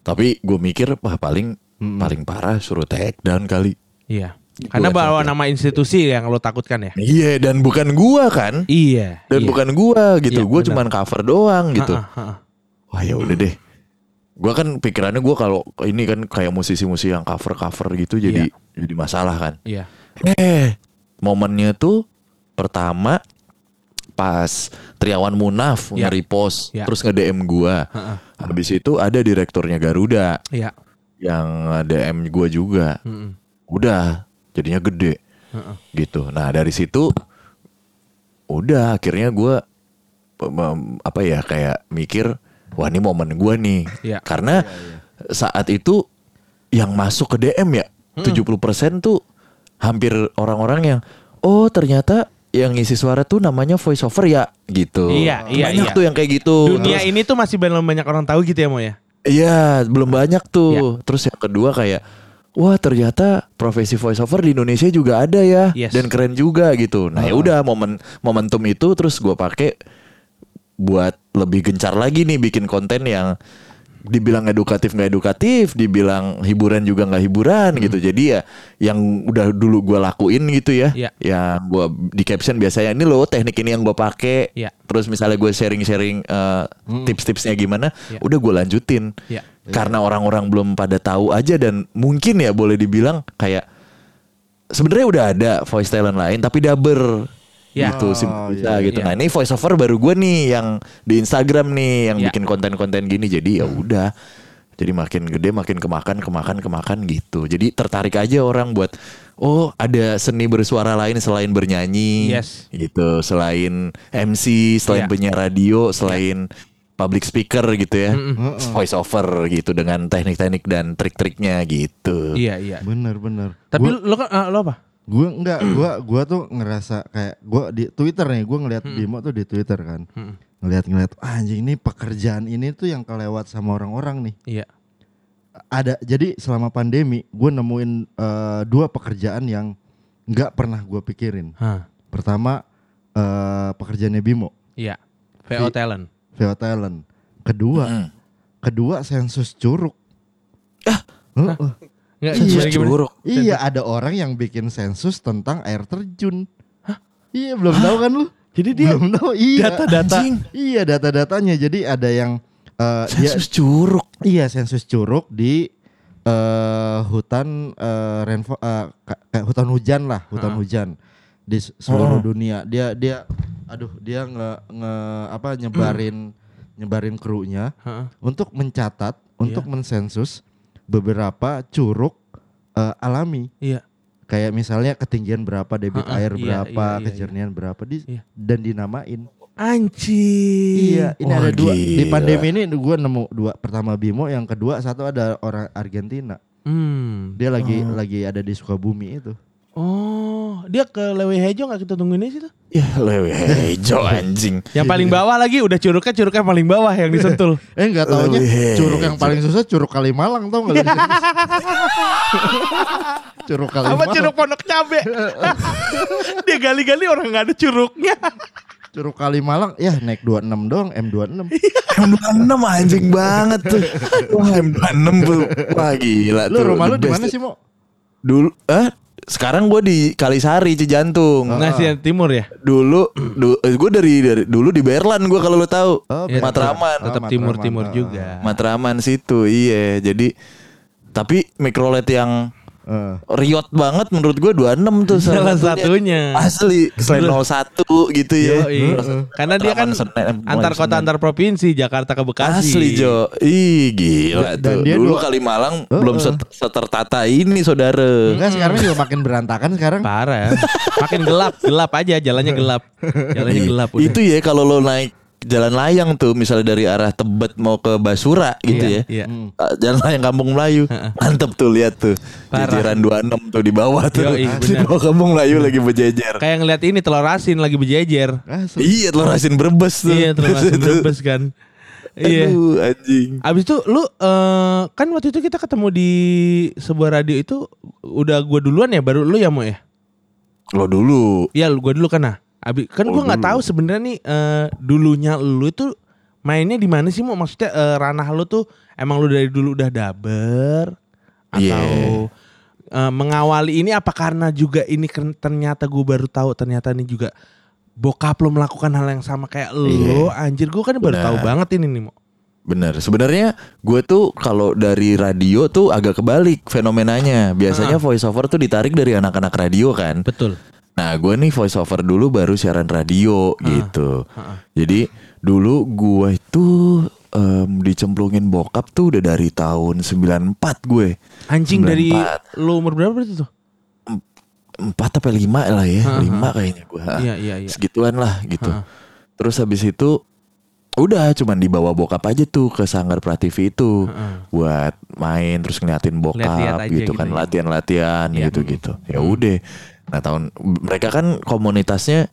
Speaker 1: Tapi gue mikir wah paling paling parah suruh take down kali.
Speaker 2: Iya. Karena bawa nama institusi yang lo takutkan ya.
Speaker 1: Iya dan bukan gua kan.
Speaker 2: Iya.
Speaker 1: Dan
Speaker 2: iya.
Speaker 1: bukan gua gitu.
Speaker 2: Iya,
Speaker 1: gua
Speaker 2: benar.
Speaker 1: cuman cover doang gitu.
Speaker 2: Ha-ha, ha-ha.
Speaker 1: Wah ya udah deh. Gua kan pikirannya gua kalau ini kan kayak musisi-musisi yang cover-cover gitu jadi jadi masalah kan.
Speaker 2: Iya.
Speaker 1: Eh, momennya tuh pertama pas Triawan Munaf
Speaker 2: Ya.
Speaker 1: nge-repost
Speaker 2: Ya.
Speaker 1: terus nge-DM gua.
Speaker 2: Ha-ha.
Speaker 1: Habis itu ada direkturnya Garuda
Speaker 2: Iya.
Speaker 1: yang DM gua juga.
Speaker 2: Mm-mm.
Speaker 1: Udah jadinya gede.
Speaker 2: Ha-ha.
Speaker 1: Gitu. Nah, dari situ udah akhirnya gua apa ya kayak mikir wah ini momen gua nih.
Speaker 2: Iya.
Speaker 1: Karena saat itu yang masuk ke DM ya 70% tuh hampir orang-orang yang oh ternyata yang ngisi suara tuh namanya voice over ya gitu.
Speaker 2: Iya, iya,
Speaker 1: Banyak
Speaker 2: iya.
Speaker 1: tuh yang kayak gitu.
Speaker 2: Dunia
Speaker 1: Terus-
Speaker 2: ini tuh masih belum banyak orang tahu gitu ya Mo ya.
Speaker 1: Iya, belum banyak tuh. Terus yang kedua kayak wah ternyata profesi voice over di Indonesia juga ada ya
Speaker 2: Yes.
Speaker 1: dan keren juga gitu. Nah, ya udah momen momentum itu terus gua pakai buat lebih gencar lagi nih bikin konten yang dibilang edukatif nggak edukatif, dibilang hiburan juga nggak hiburan gitu. Jadi ya yang udah dulu gua lakuin gitu ya,
Speaker 2: Iya.
Speaker 1: yang gua di caption biasanya ini loh teknik ini yang gua pakai.
Speaker 2: Iya.
Speaker 1: Terus misalnya gue sharing-sharing eh, tips-tipsnya gimana,
Speaker 2: Iya.
Speaker 1: udah gue lanjutin.
Speaker 2: Iya.
Speaker 1: Karena orang-orang belum pada tahu aja dan mungkin ya boleh dibilang kayak sebenarnya udah ada voice talent lain tapi dubber.
Speaker 2: Ya.
Speaker 1: Gitu sih
Speaker 3: Oh,
Speaker 1: bisa
Speaker 2: iya,
Speaker 1: gitu.
Speaker 2: iya.
Speaker 1: Nah, ini voice over baru gue nih yang di Instagram nih yang
Speaker 2: Ya.
Speaker 1: bikin konten-konten gini. Jadi ya udah. Jadi makin gede makin kemakan kemakan kemakan gitu. Jadi tertarik aja orang buat oh ada seni bersuara lain selain bernyanyi
Speaker 2: Yes.
Speaker 1: gitu, selain MC, selain
Speaker 2: Ya.
Speaker 1: penyiar radio, selain public speaker gitu ya. Voice over gitu dengan teknik-teknik dan trik-triknya gitu.
Speaker 2: Iya, iya.
Speaker 3: Bener bener.
Speaker 2: Tapi
Speaker 3: Gua-
Speaker 2: lo kan ah, lo apa?
Speaker 3: Gue enggak, gua gua tuh ngerasa kayak gua di Twitter nih, gua ngeliat
Speaker 2: Hmm.
Speaker 3: Bimo tuh di Twitter kan. Ngeliat-ngeliat "Ah, anjing ini pekerjaan ini tuh yang kelewat sama orang-orang nih.
Speaker 2: Iya.
Speaker 3: Ada jadi selama pandemi gue nemuin eh, dua pekerjaan yang nggak pernah gue pikirin.
Speaker 2: Hah.
Speaker 3: Pertama eh, pekerjaannya Bimo,
Speaker 2: Iya. VO
Speaker 3: Vi-
Speaker 2: talent.
Speaker 3: VO talent. Kedua,
Speaker 1: Hmm.
Speaker 3: kedua sensus curug. Heeh.
Speaker 2: Enggak
Speaker 3: Iya.
Speaker 2: gimana, gimana?
Speaker 1: Curug.
Speaker 3: Iya ada orang yang bikin sensus tentang air terjun. Iya belum tahu kan lu?
Speaker 2: Jadi dia
Speaker 3: belum tahu. Iya.
Speaker 2: data-data.
Speaker 3: Iya data-datanya. Jadi ada yang eh, dia
Speaker 1: Sensus curug.
Speaker 3: iya sensus curug di eh, hutan eh, rainfo- eh, ka- kayak hutan hujan lah, hutan hujan di seluruh
Speaker 1: Oh.
Speaker 3: dunia. Dia dia aduh dia nge, nge apa nyebarin nyebarin krunya untuk mencatat, untuk
Speaker 2: Iya.
Speaker 3: mensensus beberapa curug eh, alami.
Speaker 2: Iya.
Speaker 3: Kayak misalnya ketinggian berapa, debit
Speaker 2: Ha-ha,
Speaker 3: air
Speaker 2: iya,
Speaker 3: berapa,
Speaker 2: iya, iya,
Speaker 3: kejernihan berapa di
Speaker 2: Iya.
Speaker 3: dan dinamain.
Speaker 2: Anjing.
Speaker 3: Iya, ini
Speaker 1: Wah,
Speaker 3: ada dua di
Speaker 1: gila.
Speaker 3: pandemi ini gue nemu dua. Pertama Bimo, yang kedua satu ada orang Argentina.
Speaker 2: Hmm.
Speaker 3: Dia lagi lagi ada di Sukabumi itu.
Speaker 2: Oh, dia ke Lewe Hejo nggak kita tungguin aja tuh?
Speaker 1: Ya lewe hijau anjing.
Speaker 2: Yang paling bawah lagi udah curugnya curugnya paling bawah yang disentul.
Speaker 3: Eh nggak taunya curug yang paling susah curug Kalimalang tau nggak? curug
Speaker 2: Apa
Speaker 3: Kalimalang.
Speaker 2: curug pondok cabe? dia gali-gali orang nggak ada curugnya.
Speaker 3: Curug Kalimalang ya naik 26 doang M26.
Speaker 1: M26 anjing banget tuh. Wah M26 tuh. Wah gila
Speaker 3: lu
Speaker 1: tuh.
Speaker 3: rumah lu di mana
Speaker 1: best.
Speaker 3: sih, Mo?
Speaker 1: Dulu eh sekarang gue di Kalisari Cijantung.
Speaker 3: Oh.
Speaker 2: Nah, timur ya.
Speaker 1: Dulu du, gue dari, dari dulu di Berlan gue kalau lo tahu.
Speaker 3: Oh,
Speaker 2: Iya,
Speaker 1: Matraman.
Speaker 3: Oh,
Speaker 2: Tetap timur-timur
Speaker 3: Oh.
Speaker 2: juga.
Speaker 1: Matraman situ iya. Jadi tapi mikrolet yang
Speaker 3: Eh.
Speaker 1: riot banget menurut gue 26 tuh
Speaker 2: Salah satunya.
Speaker 1: Asli selain 01 gitu ya.
Speaker 2: Yoi. Karena dia kan
Speaker 1: Senen,
Speaker 2: antar kota
Speaker 1: Senen.
Speaker 2: antar provinsi Jakarta ke Bekasi.
Speaker 1: Asli Jo. Ih gila
Speaker 3: Dan
Speaker 1: tuh.
Speaker 3: dia
Speaker 1: Dulu
Speaker 3: dua-
Speaker 1: Kalimalang
Speaker 3: Heeh.
Speaker 1: belum set- setertata ini saudara.
Speaker 3: Enggak sekarang juga makin berantakan sekarang.
Speaker 2: Parah. Makin gelap, gelap aja jalannya gelap. Jalannya gelap udah.
Speaker 1: Itu ya kalau lo naik jalan layang tuh misalnya dari arah Tebet mau ke Basura gitu
Speaker 2: Iya,
Speaker 1: ya.
Speaker 2: Iya.
Speaker 1: Uh, Jalan layang Kampung Melayu. Mantep tuh lihat tuh.
Speaker 2: Parah.
Speaker 1: Jajaran 26 tuh di bawah tuh.
Speaker 2: Yoi,
Speaker 1: di bawah Kampung Melayu lagi berjejer.
Speaker 2: Kayak ngeliat ini telur asin lagi berjejer.
Speaker 3: Asli.
Speaker 1: Iya telur asin Brebes tuh.
Speaker 2: Iya, telur asin brebes kan. Iya.
Speaker 1: Aduh anjing.
Speaker 2: Abis itu lu eh, kan waktu itu kita ketemu di sebuah radio itu udah gua duluan ya baru lu ya mau ya?
Speaker 1: Lo dulu.
Speaker 2: Iya lu gua dulu kan nah. Abis kan
Speaker 1: Oh,
Speaker 2: gua nggak tahu sebenarnya nih eh, dulunya lu itu mainnya di mana sih mau maksudnya eh, ranah lu tuh emang lu dari dulu udah daber atau
Speaker 1: Iya.
Speaker 2: eh, mengawali ini apa karena juga ini ternyata gua baru tahu ternyata ini juga bokap lo melakukan hal yang sama kayak lo anjir gua kan baru tahu banget ini nih mau
Speaker 1: Bener. Sebenarnya gue tuh kalau dari radio tuh agak kebalik fenomenanya. Biasanya voice over tuh ditarik dari anak-anak radio kan.
Speaker 2: betul
Speaker 1: Nah gue nih voice over dulu baru siaran radio gitu. Jadi dulu gue itu em, dicemplungin bokap tuh udah dari tahun 94 gue.
Speaker 2: Anjing dari
Speaker 1: 94.
Speaker 2: lu umur berapa berarti tuh?
Speaker 1: Empat apa lima lah ya, lima kayaknya gue.
Speaker 2: Iya iya iya.
Speaker 1: Segituan lah gitu.
Speaker 2: Ha.
Speaker 1: Terus habis itu udah cuman dibawa bokap aja tuh ke Sanggar Prativi itu
Speaker 2: Heeh.
Speaker 1: buat main terus ngeliatin bokap
Speaker 2: Lihat-lihat aja
Speaker 1: gitu kan
Speaker 2: ya.
Speaker 1: latihan-latihan
Speaker 2: Iya.
Speaker 1: gitu gitu. Ya udah. Nah tahun mereka kan komunitasnya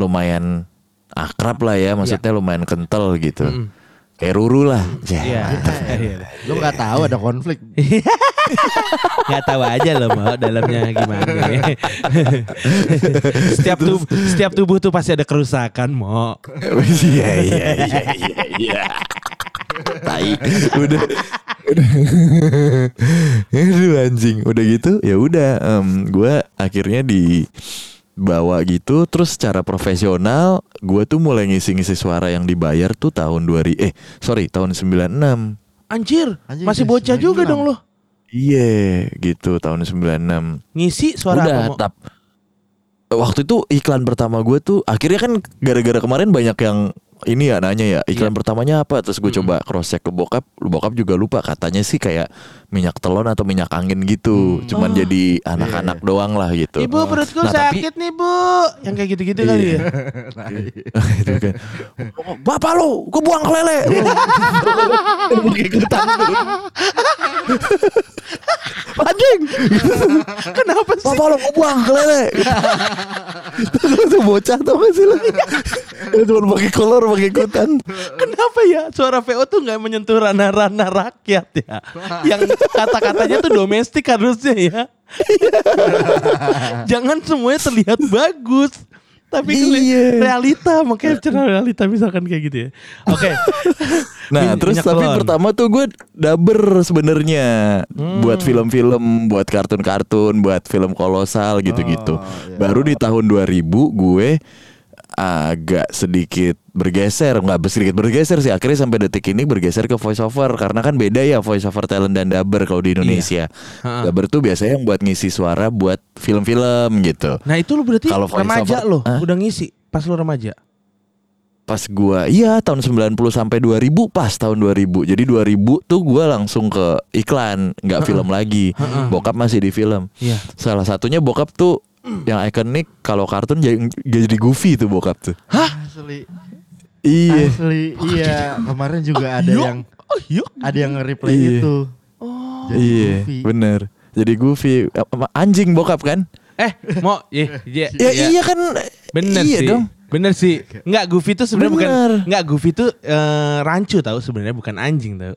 Speaker 1: lumayan akrab lah ya, maksudnya lumayan kental gitu.
Speaker 2: Mm-mm.
Speaker 1: Kayak Ruru lah. Ya.
Speaker 2: Iya. Iya.
Speaker 3: Lu nggak tahu ada konflik.
Speaker 2: Nggak tahu aja loh mau dalamnya gimana. setiap tubuh setiap tubuh tuh pasti ada kerusakan mau.
Speaker 1: Iya iya iya iya iya. Tai. Udah. udah. Aduh anjing. Udah gitu ya udah em, gua akhirnya dibawa gitu terus secara profesional gua tuh mulai ngisi-ngisi suara yang dibayar tuh tahun 2000 eh sorry tahun 96.
Speaker 2: Anjir,
Speaker 3: Anjir,
Speaker 2: masih bocah juga
Speaker 3: 96.
Speaker 2: dong lo.
Speaker 1: Iya gitu tahun 96.
Speaker 2: Ngisi suara
Speaker 1: udah
Speaker 2: apa
Speaker 1: tap. Waktu itu iklan pertama gue tuh akhirnya kan gara-gara kemarin banyak yang ini ya nanya ya iklan
Speaker 2: Iya.
Speaker 1: pertamanya apa terus gue coba cross check ke bokap lu bokap juga lupa katanya sih kayak minyak telon atau minyak angin gitu. Cuman
Speaker 2: Oh.
Speaker 1: jadi anak-anak doang lah gitu.
Speaker 2: Ibu perutku
Speaker 1: Nah, tapi-
Speaker 2: sakit nih bu. Yang kayak gitu-gitu kali
Speaker 1: Iya.
Speaker 2: ya.
Speaker 1: Itu kan. Bapak lu gue buang kelele anjing.
Speaker 2: Kenapa sih?
Speaker 1: Bapak lo mau buang kelele Itu bocah tau gak sih Itu cuma pakai kolor pakai ikutan.
Speaker 2: Kenapa ya? Suara VO tuh nggak menyentuh ranah-ranah rakyat ya? Yang kata-katanya tuh domestik harusnya ya Jangan semuanya terlihat bagus tapi
Speaker 1: Iya.
Speaker 2: realita makanya cara realita misalkan kayak gitu ya. Oke.
Speaker 1: Nah
Speaker 2: Min-
Speaker 1: terus tapi
Speaker 2: telon.
Speaker 1: pertama tuh gue daber sebenarnya
Speaker 2: Hmm.
Speaker 1: Buat film-film Buat kartun-kartun Buat film kolosal gitu-gitu
Speaker 3: Oh, iya.
Speaker 1: Baru di tahun 2000 gue agak sedikit bergeser nggak sedikit bergeser sih. Akhirnya sampai detik ini bergeser ke voice over karena kan beda ya voice over talent dan dubber kalau di Indonesia.
Speaker 2: Ha-ha.
Speaker 1: dubber tuh biasanya yang buat ngisi suara buat film-film gitu.
Speaker 2: Nah itu lu berarti
Speaker 1: Kalau
Speaker 2: remaja lo udah ngisi pas lu remaja.
Speaker 1: pas gua iya tahun 90 sampai 2000 pas tahun 2000 jadi 2000 tuh gua langsung ke iklan nggak film lagi. Bokap masih di film.
Speaker 2: Iya.
Speaker 1: salah satunya bokap tuh yang ikonik kalau kartun jadi, jadi goofy tuh bokap tuh
Speaker 3: Asli.
Speaker 1: iya
Speaker 3: Asli. Iya. Kemarin juga ada
Speaker 2: Yuk.
Speaker 3: yang
Speaker 2: Oh yuk.
Speaker 3: ada yang nge-replay
Speaker 1: Iya.
Speaker 3: itu. Jadi
Speaker 1: iya
Speaker 3: goofy.
Speaker 1: bener jadi goofy Apa, anjing bokap kan
Speaker 2: Eh mau iya iya
Speaker 1: ya iya kan
Speaker 2: Bener
Speaker 1: iya
Speaker 2: sih.
Speaker 1: dong
Speaker 2: Bener sih. Enggak Goofy tuh sebenarnya bukan
Speaker 1: Bener.
Speaker 2: enggak Goofy tuh eh, rancu tahu sebenarnya bukan anjing tahu.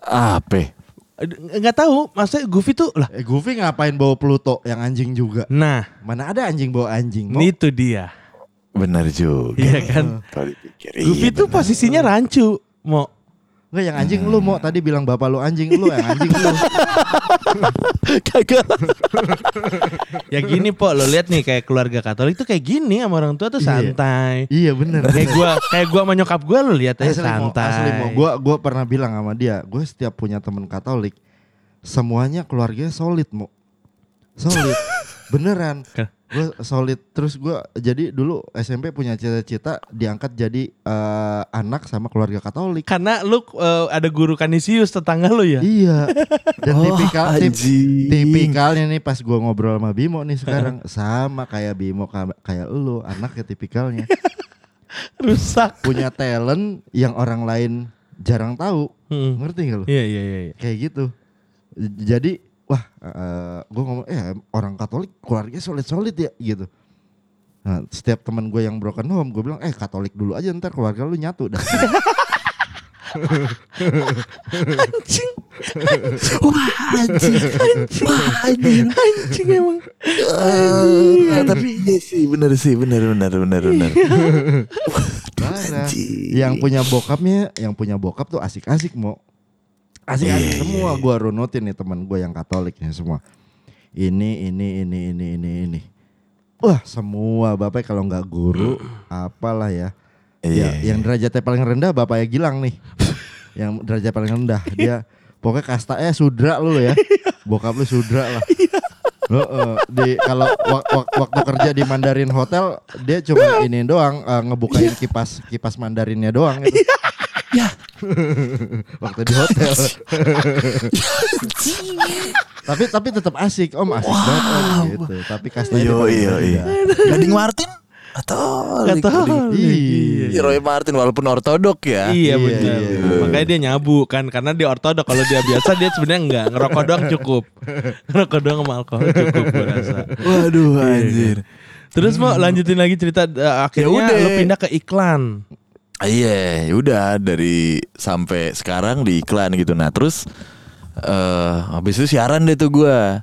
Speaker 1: apa
Speaker 2: Enggak tahu, maksudnya Goofy tuh lah.
Speaker 3: Eh Goofy ngapain bawa Pluto yang anjing juga?
Speaker 2: Nah,
Speaker 3: Mana ada anjing bawa anjing? Mo?
Speaker 2: itu dia.
Speaker 1: bener juga
Speaker 2: Iya kan? Goofy
Speaker 1: iya,
Speaker 2: tuh posisinya rancu. Mau
Speaker 3: Enggak yang anjing lu mau tadi bilang bapak lu anjing lu yang anjing lu.
Speaker 1: kagak
Speaker 2: ya gini po, lo lihat nih kayak keluarga Katolik tuh kayak gini sama orang tua tuh
Speaker 3: Iya.
Speaker 2: santai.
Speaker 3: iya bener.
Speaker 2: Kayak gua kayak gua sama nyokap gua lo lihat aja
Speaker 3: Asli,
Speaker 2: santai.
Speaker 3: asli Mo. Gua gua pernah bilang sama dia, gue setiap punya temen Katolik, semuanya keluarganya solid, Mo. Solid. Beneran. Gue solid terus gua jadi dulu SMP punya cita-cita diangkat jadi eh, anak sama keluarga Katolik.
Speaker 2: Karena lu eh, ada guru Kanisius tetangga lu ya.
Speaker 3: Iya. Dan
Speaker 1: Oh,
Speaker 3: tipikal tip-
Speaker 1: anjing.
Speaker 3: tipikalnya nih pas gua ngobrol sama Bimo nih sekarang sama kayak Bimo ka- kayak lu anaknya tipikalnya
Speaker 2: Rusak.
Speaker 3: punya talent yang orang lain jarang tahu
Speaker 2: Hmm.
Speaker 3: ngerti gak lu
Speaker 2: Iya iya iya. iya.
Speaker 3: kayak gitu jadi wah eh gue ngomong eh orang Katolik keluarga solid solid ya gitu. Nah, setiap teman gue yang broken home gue bilang eh Katolik dulu aja ntar keluarga lu nyatu dah.
Speaker 2: Anjing,
Speaker 1: wah anjing wah anjing
Speaker 2: anjing emang.
Speaker 1: Eh, tapi iya sih bener sih bener bener bener bener.
Speaker 3: Parah.
Speaker 1: Anjing.
Speaker 3: yang punya bokapnya yang punya bokap tuh asik-asik mau asik-asik
Speaker 1: Iya,
Speaker 3: semua gue runutin nih teman gue yang Katolik nih semua. Ini ini ini ini ini ini. Wah semua. Bapak kalau nggak guru apalah ya.
Speaker 1: Iya,
Speaker 3: ya, yang derajatnya paling rendah bapaknya Gilang nih. Yang derajat paling rendah. Dia pokoknya kastanya sudra lu ya. Bokap lu sudra lah. Lo, eh, di kalau wak- wak- waktu kerja di Mandarin Hotel dia cuma ini doang eh, ngebukain kipas kipas Mandarinnya doang gitu.
Speaker 1: Ya.
Speaker 3: waktu di hotel. tapi tapi tetap asik om asik banget om gitu. Tapi dia
Speaker 1: Yo
Speaker 3: paling
Speaker 1: iya iya. Gading Martin atau
Speaker 2: Katolik.
Speaker 3: Iya.
Speaker 1: Roy Martin walaupun ortodok ya.
Speaker 2: Iya
Speaker 3: Iya,
Speaker 2: benar.
Speaker 3: iya.
Speaker 2: Makanya dia nyabu kan karena dia ortodok kalau dia biasa dia sebenarnya enggak ngerokok doang cukup. Ngerokok doang sama alkohol cukup gue rasa.
Speaker 1: Waduh anjir.
Speaker 2: Terus mau lanjutin lagi cerita eh, akhirnya
Speaker 1: udah.
Speaker 2: lu pindah ke iklan.
Speaker 1: Iya, udah dari sampai sekarang di iklan gitu. Nah, terus eh habis itu siaran deh tuh gua.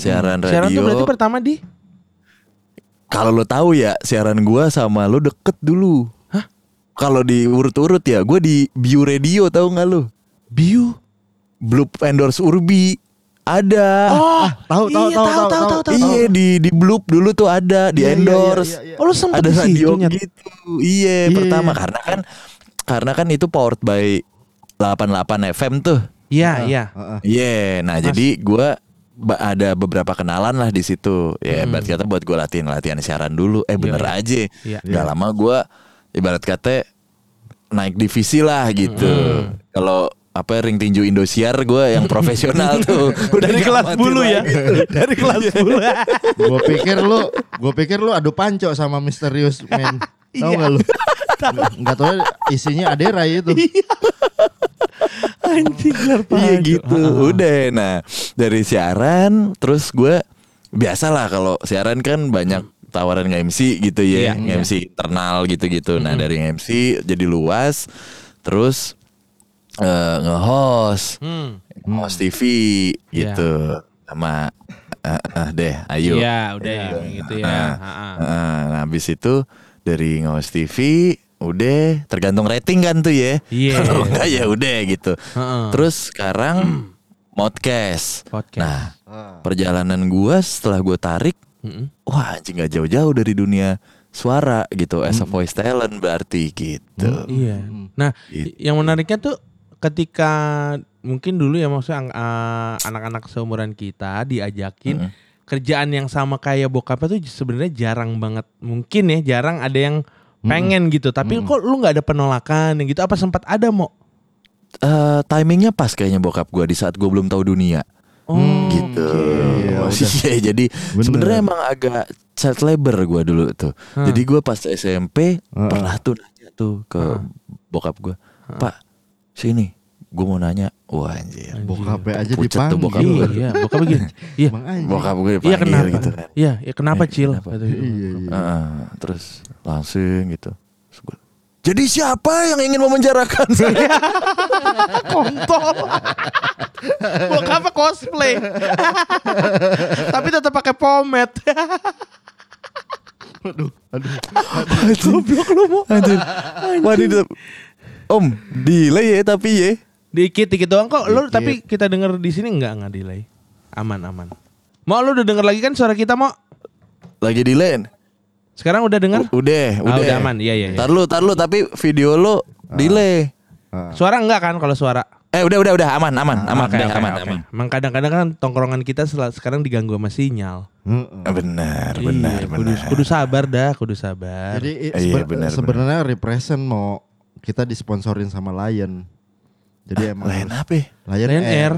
Speaker 1: Siaran radio.
Speaker 2: Siaran tuh berarti pertama di
Speaker 1: Kalau lo tahu ya, siaran gua sama lo deket dulu.
Speaker 2: Hah?
Speaker 1: Kalau diurut-urut ya, gua di Bio Radio tahu nggak lo?
Speaker 2: Bio.
Speaker 1: Bloop endorse Urbi. Ada.
Speaker 2: Oh,
Speaker 3: tahu, tahu,
Speaker 2: iya,
Speaker 3: tahu, tahu, tahu, tahu.
Speaker 1: iya di di Bloop dulu tuh ada di
Speaker 3: Iya, iya,
Speaker 1: endorse.
Speaker 3: iya, iya, iya.
Speaker 2: Oh, lu sempet
Speaker 1: ada radio gitu. Iya,
Speaker 3: Iya,
Speaker 1: pertama
Speaker 3: iya.
Speaker 1: karena kan karena kan itu powered by 88 FM tuh.
Speaker 2: Iya, iya.
Speaker 3: Heeh.
Speaker 1: Iya, nah jadi gua ba- ada beberapa kenalan lah di situ. Ya, ibarat kata buat gua latihan latihan siaran dulu. Eh bener
Speaker 2: Iya,
Speaker 1: aja.
Speaker 2: Iya.
Speaker 1: Gak lama gua ibarat kata naik divisi lah gitu. Kalau apa ring tinju Indosiar gua yang profesional tuh. Udah
Speaker 2: Dari kelas bulu ya.
Speaker 1: lagi.
Speaker 2: Dari kelas bulu.
Speaker 3: Gue pikir lu, gue pikir lu adu panco sama misterius man. Tahu
Speaker 2: Iya.
Speaker 3: nggak lu? Nggak tahu isinya Adera itu.
Speaker 2: Anjing gelar
Speaker 1: Iya gitu. Udah. Nah, dari siaran terus gue biasalah kalau siaran kan banyak tawaran nge-MC gitu
Speaker 2: Iya,
Speaker 1: ya,
Speaker 2: iya.
Speaker 1: nge-MC internal gitu-gitu. Nah, dari nge-MC jadi luas terus eh, nge-host,
Speaker 2: Hmm.
Speaker 1: host TV
Speaker 2: Iya.
Speaker 1: gitu sama eh, eh, deh, ayo.
Speaker 2: Iya, udah gitu ya.
Speaker 1: Nah,
Speaker 2: Ha-ha.
Speaker 1: eh, nah, habis itu dari nge-host TV udah tergantung rating kan tuh ya.
Speaker 2: Iya.
Speaker 1: Kalau enggak ya udah gitu.
Speaker 2: Heeh.
Speaker 1: Terus sekarang podcast.
Speaker 2: Podcast.
Speaker 1: Nah, perjalanan gua setelah gua tarik,
Speaker 2: Mm-mm.
Speaker 1: wah anjing gak jauh-jauh dari dunia suara gitu, as a voice talent berarti gitu.
Speaker 2: Iya. Nah,
Speaker 1: Gitu.
Speaker 2: yang menariknya tuh ketika mungkin dulu ya maksudnya eh, anak-anak seumuran kita diajakin kerjaan yang sama kayak bokapnya tuh sebenarnya jarang banget. Mungkin ya jarang ada yang pengen gitu. Tapi kok lu nggak ada penolakan yang gitu? Apa sempat ada mau?
Speaker 1: Eh, timingnya pas kayaknya bokap gua di saat gua belum tahu dunia.
Speaker 2: Oh,
Speaker 1: gitu.
Speaker 3: Udah.
Speaker 1: iya, jadi sebenarnya emang agak child labor gua dulu tuh.
Speaker 2: Hah.
Speaker 1: Jadi gua pas SMP
Speaker 3: Heeh.
Speaker 1: pernah tuh nanya tuh ke bokap gua, "Pak, sini, gua mau nanya." Wah, anjir.
Speaker 3: Bokapnya aja
Speaker 1: Pucet tuh
Speaker 3: dipanggil.
Speaker 1: bokap
Speaker 2: Iya,
Speaker 1: gua.
Speaker 2: iya, bokap begini. Iya.
Speaker 1: Bokap gue
Speaker 2: Iya
Speaker 1: dipanggil
Speaker 2: kenapa?
Speaker 1: gitu kan.
Speaker 2: Iya, ya kenapa
Speaker 1: Eh,
Speaker 2: Cil?
Speaker 1: kenapa?
Speaker 2: Kata
Speaker 3: Iya,
Speaker 2: gitu.
Speaker 3: iya.
Speaker 1: Heeh, terus langsung gitu. Jadi siapa yang ingin memenjarakan saya?
Speaker 2: kontol. Bokapnya cosplay. Tapi tetap pakai pomade.
Speaker 3: Aduh, aduh.
Speaker 2: Goblok lu mau.
Speaker 1: Anjir. Tetap- Om, delay ya tapi ya.
Speaker 2: Dikit dikit doang kok. Lu
Speaker 3: Dikit.
Speaker 2: tapi kita denger di sini enggak enggak delay. Aman aman. Mau lu udah denger lagi kan suara kita mau?
Speaker 1: Lagi delay.
Speaker 2: Sekarang udah denger?
Speaker 1: U- Udah,
Speaker 2: Ah,
Speaker 1: udah.
Speaker 2: udah aman. Iya iya. iya.
Speaker 1: Tar lu, tar lu tapi video lu delay.
Speaker 2: Suara enggak kan kalau suara?
Speaker 1: Eh udah udah udah aman aman aman
Speaker 2: Oke,
Speaker 1: udah
Speaker 2: oke,
Speaker 1: aman
Speaker 2: oke.
Speaker 1: aman.
Speaker 2: Emang kadang-kadang kan tongkrongan kita sekarang diganggu sama sinyal.
Speaker 3: Heeh.
Speaker 1: Benar benar
Speaker 2: Iya, kudu,
Speaker 1: benar.
Speaker 2: kudu sabar dah, kudu sabar.
Speaker 3: Jadi
Speaker 1: Iya,
Speaker 3: seben-
Speaker 1: benar,
Speaker 3: sebenarnya represent mau kita disponsorin sama Lion. Jadi emang
Speaker 1: Lain apa?
Speaker 3: Lion,
Speaker 2: Lion
Speaker 3: Air.
Speaker 2: Air.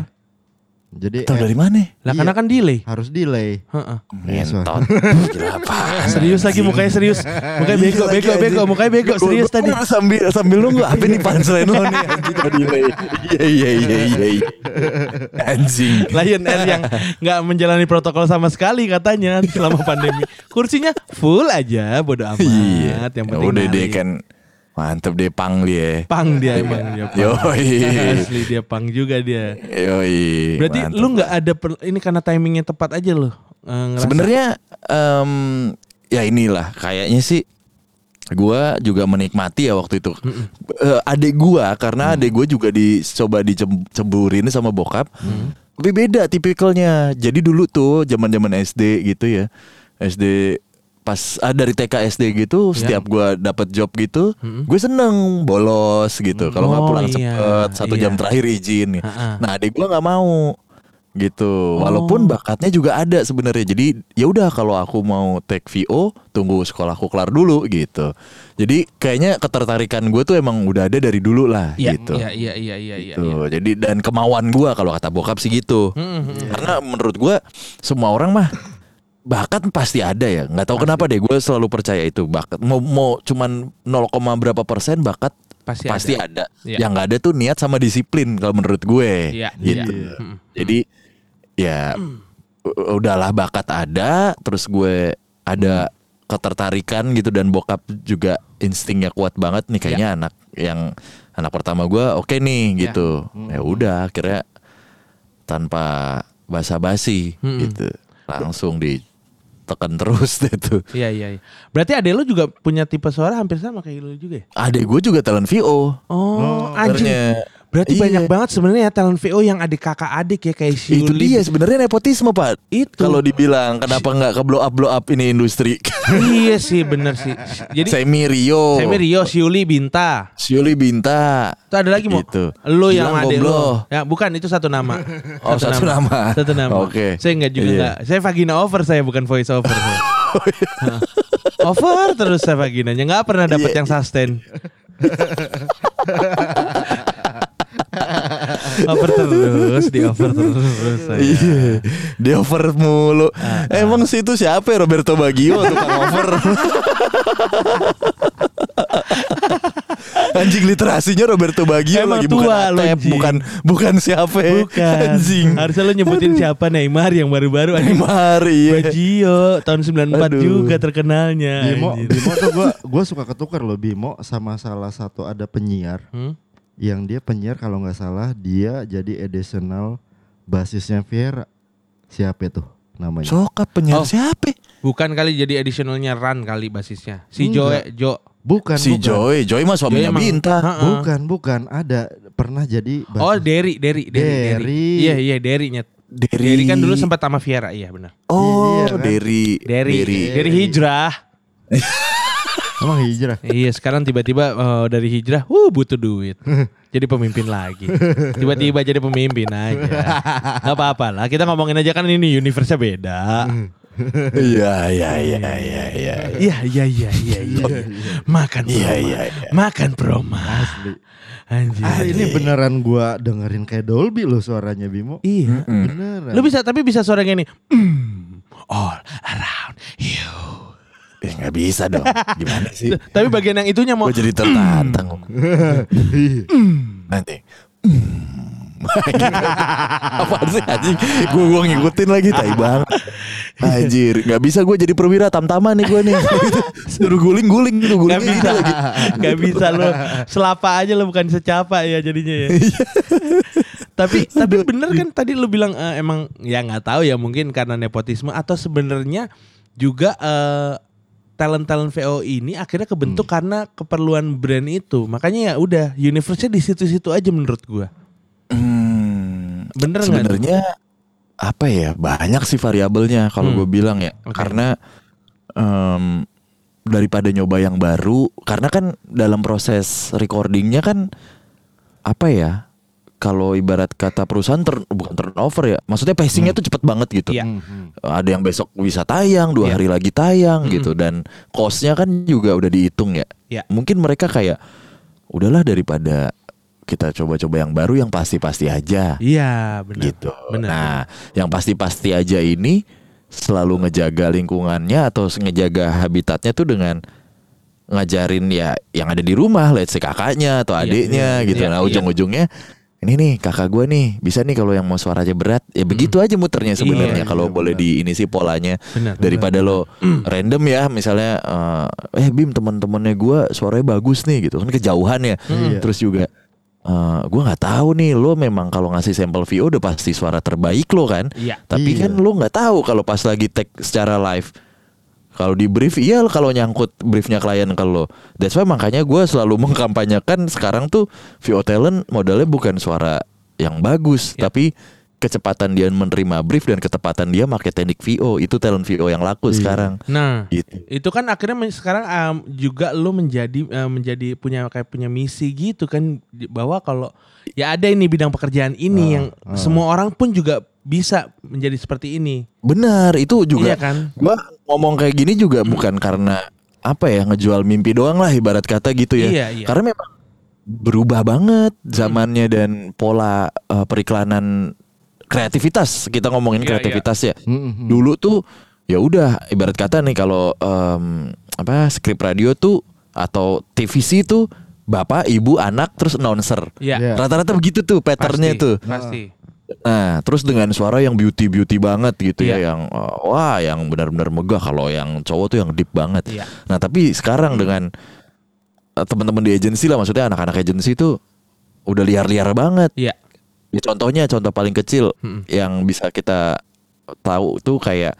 Speaker 3: Jadi
Speaker 1: Tahu
Speaker 3: eh,
Speaker 1: dari mana?
Speaker 2: Lah
Speaker 3: Iya.
Speaker 2: karena kan delay.
Speaker 3: harus delay.
Speaker 2: Heeh.
Speaker 3: Iya.
Speaker 1: Gila apaan?
Speaker 2: Serius lagi mukanya serius. Mukanya bego,
Speaker 1: Iya,
Speaker 2: bego, bego, mukanya bego serius tadi.
Speaker 1: Sambil sambil nunggu apa nih punchline lo nih anjing delay. Iya iya iya iya. iya. Anjing.
Speaker 2: Lion Air yang nggak menjalani protokol sama sekali katanya selama pandemi. Kursinya full aja, bodo amat.
Speaker 1: Iya.
Speaker 2: Yang penting
Speaker 1: Udah deh
Speaker 2: nari.
Speaker 1: kan mantep deh pang dia.
Speaker 2: pang dia emang dia pang.
Speaker 1: Yoi.
Speaker 2: Asli dia pang juga dia.
Speaker 1: Yoi.
Speaker 2: Berarti
Speaker 1: mantep.
Speaker 2: lu nggak ada per- ini karena timingnya tepat aja lo.
Speaker 1: Sebenarnya em, ya inilah kayaknya sih gua juga menikmati ya waktu itu. Eh, adik gua karena adik gua juga dicoba diceburin sama bokap. Tapi beda tipikalnya. Jadi dulu tuh zaman-zaman SD gitu ya. SD pas ah, dari TK SD gitu
Speaker 2: Ya.
Speaker 1: setiap gua dapat job gitu gue seneng bolos gitu. Kalau nggak
Speaker 2: Oh,
Speaker 1: pulang
Speaker 2: iya,
Speaker 1: cepet satu
Speaker 2: iya.
Speaker 1: jam terakhir izin.
Speaker 2: Ha-ha.
Speaker 1: nah adik gua nggak mau gitu.
Speaker 2: Oh.
Speaker 1: walaupun bakatnya juga ada sebenarnya. Jadi ya udah kalau aku mau take VO tunggu sekolahku kelar dulu gitu. Jadi kayaknya ketertarikan gue tuh emang udah ada dari dulu lah
Speaker 2: Iya,
Speaker 1: gitu.
Speaker 2: iya, iya, iya, iya, iya.
Speaker 1: Tuh, jadi dan kemauan gua kalau kata bokap sih gitu.
Speaker 2: Hmm, hmm,
Speaker 1: karena menurut gua semua orang mah bakat pasti ada ya. Nggak tahu kenapa deh gue selalu percaya itu bakat. Mau mau cuman 0, berapa persen bakat
Speaker 2: Pasti
Speaker 1: pasti,
Speaker 2: ada.
Speaker 1: ada,
Speaker 2: Iya.
Speaker 1: yang nggak ada tuh niat sama disiplin kalau menurut gue.
Speaker 2: Iya,
Speaker 1: gitu.
Speaker 2: iya. Hmm.
Speaker 1: jadi ya udahlah bakat ada terus gue ada ketertarikan gitu dan bokap juga instingnya kuat banget nih kayaknya anak yang anak pertama gua oke nih gitu. Ya udah akhirnya tanpa basa-basi gitu. Langsung ditekan terus deh tuh
Speaker 2: Iya iya. iya. Berarti adek lu juga punya tipe suara hampir sama kayak lu juga ya?
Speaker 1: adek gue juga talent VO
Speaker 2: Oh, anjing.
Speaker 1: sebenarnya.
Speaker 2: Berarti
Speaker 1: Iya.
Speaker 2: banyak banget sebenarnya ya talent VO yang adik kakak adik ya kayak si
Speaker 1: itu dia sebenarnya nepotisme pak
Speaker 2: Itu.
Speaker 1: kalau dibilang kenapa nggak ke blow up blow up ini industri
Speaker 2: iya sih bener sih. Jadi
Speaker 1: Semi Rio
Speaker 2: Semi Rio, Siuli, Binta.
Speaker 1: Syuli Binta
Speaker 2: Itu ada lagi mau.
Speaker 1: Gitu.
Speaker 2: Lu yang lu.
Speaker 1: Gombloh.
Speaker 2: Ya bukan itu satu nama.
Speaker 1: Oh, satu nama.
Speaker 2: Satu nama.
Speaker 1: Oke.
Speaker 2: Saya enggak juga
Speaker 1: Iya.
Speaker 2: enggak. Saya vagina over saya bukan voice over. saya. Over terus saya vaginanya nggak pernah dapet
Speaker 1: Iya.
Speaker 2: yang sustain. Over terus, di over terus. saya.
Speaker 1: Iya, di over mulu. Emang sih itu siapa ya Roberto Baggio tukang over? Anjing literasinya Roberto Baggio
Speaker 2: Emang
Speaker 1: lagi
Speaker 2: tua
Speaker 1: bukan Atep, bukan bukan siapa ya.
Speaker 2: Bukan.
Speaker 1: Anjing.
Speaker 2: Harusnya lo nyebutin siapa Neymar yang baru-baru anjing.
Speaker 1: Neymar iya.
Speaker 2: Bajio tahun 94
Speaker 1: Aduh.
Speaker 2: juga terkenalnya.
Speaker 3: Bimo,
Speaker 2: anjir.
Speaker 3: Bimo tuh gue gue suka ketukar loh Bimo sama salah satu ada penyiar
Speaker 2: Hmm?
Speaker 3: Yang dia penyiar kalau nggak salah dia jadi additional basisnya Viera. Siapa itu namanya?
Speaker 1: Sokap penyiar
Speaker 2: Oh.
Speaker 1: siapa?
Speaker 2: Bukan kali jadi additionalnya Ran kali basisnya. Si Joe
Speaker 3: Enggak.
Speaker 2: Jo.
Speaker 3: bukan
Speaker 1: Si
Speaker 3: bukan.
Speaker 1: Joy, Joy mah suaminya
Speaker 2: emang-
Speaker 1: Binta.
Speaker 3: Bukan, bukan. Ada pernah jadi
Speaker 2: Oh
Speaker 3: basis.
Speaker 2: Derry, Derry, Derry, Derry. Iya, iya Derry-nya.
Speaker 1: Derry.
Speaker 2: Derry kan dulu sempat sama Viera, iya benar.
Speaker 1: Oh,
Speaker 3: Iya, kan?
Speaker 1: Derry.
Speaker 2: Derry,
Speaker 1: Derry.
Speaker 2: Derry hijrah.
Speaker 3: Emang hijrah.
Speaker 2: iya, sekarang tiba-tiba eh, dari hijrah, uh butuh duit. Jadi pemimpin lagi. Tiba-tiba jadi pemimpin aja. Gak apa-apa lah, kita ngomongin aja kan ini universe-nya beda.
Speaker 1: Iya, iya, iya, iya, iya.
Speaker 2: Iya, iya, iya, iya, iya. Makan
Speaker 1: Iya,
Speaker 2: proma.
Speaker 1: iya, iya.
Speaker 2: Makan proma.
Speaker 3: Asli.
Speaker 2: Anjir.
Speaker 3: Ah, ini beneran gua dengerin kayak Dolby loh suaranya Bimo.
Speaker 2: Iya.
Speaker 3: Beneran.
Speaker 2: Lu bisa tapi bisa suaranya ini. Mm, all around you.
Speaker 1: Ya nggak bisa dong. Gimana sih?
Speaker 2: Tapi bagian yang itunya mau
Speaker 1: Gue jadi tertantang. Nanti. Apaan sih anjing? Gue gua ngikutin lagi tai banget. Anjir, nggak bisa gue jadi perwira tam-taman nih gue nih. Suruh guling-guling gitu, guling
Speaker 2: Gak bisa
Speaker 1: lagi.
Speaker 2: Gak bisa lo Selapa aja lo bukan secapa ya jadinya ya Tapi tapi bener kan tadi lo bilang eh, Emang ya nggak tahu ya mungkin karena nepotisme Atau sebenarnya juga eh, Talent-talent VO ini akhirnya kebentuk karena keperluan brand itu Makanya ya udah Universe-nya di situ-situ aja menurut gua
Speaker 1: Hmm,
Speaker 2: Bener?
Speaker 1: Sebenarnya apa ya? Banyak sih variabelnya kalau
Speaker 2: Hmm.
Speaker 1: gue bilang ya.
Speaker 2: Oke.
Speaker 1: Karena em, daripada nyoba yang baru, karena kan dalam proses recordingnya kan apa ya? Kalau ibarat kata perusahaan turn- bukan turnover ya, maksudnya pacingnya tuh cepet banget gitu.
Speaker 2: Iya.
Speaker 3: Mhm.
Speaker 1: Ada yang besok bisa tayang, dua
Speaker 2: Iya.
Speaker 1: hari lagi tayang gitu, dan costnya kan juga udah dihitung ya.
Speaker 2: Iya.
Speaker 1: Mungkin mereka kayak udahlah daripada kita coba-coba yang baru yang pasti-pasti aja
Speaker 2: Iya benar
Speaker 1: gitu.
Speaker 2: Benar
Speaker 1: Nah, yang pasti-pasti aja ini selalu ngejaga lingkungannya atau ngejaga habitatnya tuh dengan ngajarin ya yang ada di rumah, let's say kakaknya atau
Speaker 2: Iya,
Speaker 1: adiknya
Speaker 2: iya,
Speaker 1: gitu.
Speaker 2: iya,
Speaker 1: nah,
Speaker 2: iya.
Speaker 1: ujung-ujungnya ini nih kakak gue nih. Bisa nih kalau yang mau suaranya berat ya begitu aja muternya sebenarnya.
Speaker 2: Iya,
Speaker 1: kalau
Speaker 3: iya,
Speaker 1: boleh di ini sih polanya.
Speaker 2: Benar.
Speaker 1: daripada lo random ya misalnya eh, eh Bim teman-temannya gue suaranya bagus nih gitu. Kan kejauhan ya.
Speaker 3: Iya.
Speaker 1: terus juga eh gue nggak tahu nih lo memang kalau ngasih sampel VO udah pasti suara terbaik lo kan?
Speaker 2: Iya.
Speaker 1: Tapi
Speaker 3: Iya.
Speaker 1: kan lo nggak tahu kalau pas lagi take secara live kalau di brief iya kalau nyangkut briefnya klien ke lo that's why makanya gue selalu mengkampanyekan sekarang tuh VO talent modalnya bukan suara yang bagus
Speaker 2: Ya.
Speaker 1: tapi kecepatan dia menerima brief dan ketepatan dia pakai teknik VO itu talent VO yang laku
Speaker 3: Iya.
Speaker 1: sekarang
Speaker 2: Nah
Speaker 1: gitu
Speaker 2: itu kan akhirnya sekarang um, juga lo menjadi uh, menjadi punya kayak punya misi gitu kan bahwa kalau ya ada ini bidang pekerjaan ini
Speaker 3: Ah,
Speaker 2: yang
Speaker 3: ah.
Speaker 2: semua orang pun juga bisa menjadi seperti ini
Speaker 1: benar itu juga
Speaker 2: iya kan
Speaker 1: gua ngomong kayak gini juga bukan karena apa ya ngejual mimpi doang lah ibarat kata gitu ya.
Speaker 2: Iya, iya.
Speaker 1: Karena memang berubah banget zamannya dan pola eh, periklanan kreativitas. Kita ngomongin
Speaker 2: Iya,
Speaker 1: kreativitas ya.
Speaker 3: Mhm.
Speaker 1: Dulu tuh ya udah ibarat kata nih kalau em, apa skrip radio tuh atau TVC tuh bapak, ibu, anak terus announcer.
Speaker 2: Iya
Speaker 3: Iya.
Speaker 1: Rata-rata begitu tuh patternnya
Speaker 2: pasti,
Speaker 1: tuh.
Speaker 2: pasti
Speaker 1: Nah, terus dengan suara yang beauty beauty banget gitu
Speaker 2: Iya.
Speaker 1: ya, yang uh, wah, yang benar-benar megah. Kalau yang cowok tuh yang deep banget.
Speaker 2: Iya.
Speaker 1: Nah, tapi sekarang dengan uh, teman-teman di agensi lah, maksudnya anak-anak agensi tuh udah liar-liar banget.
Speaker 2: Iya.
Speaker 1: Ya, contohnya, contoh paling kecil
Speaker 2: Mm-mm.
Speaker 1: yang bisa kita tahu tuh kayak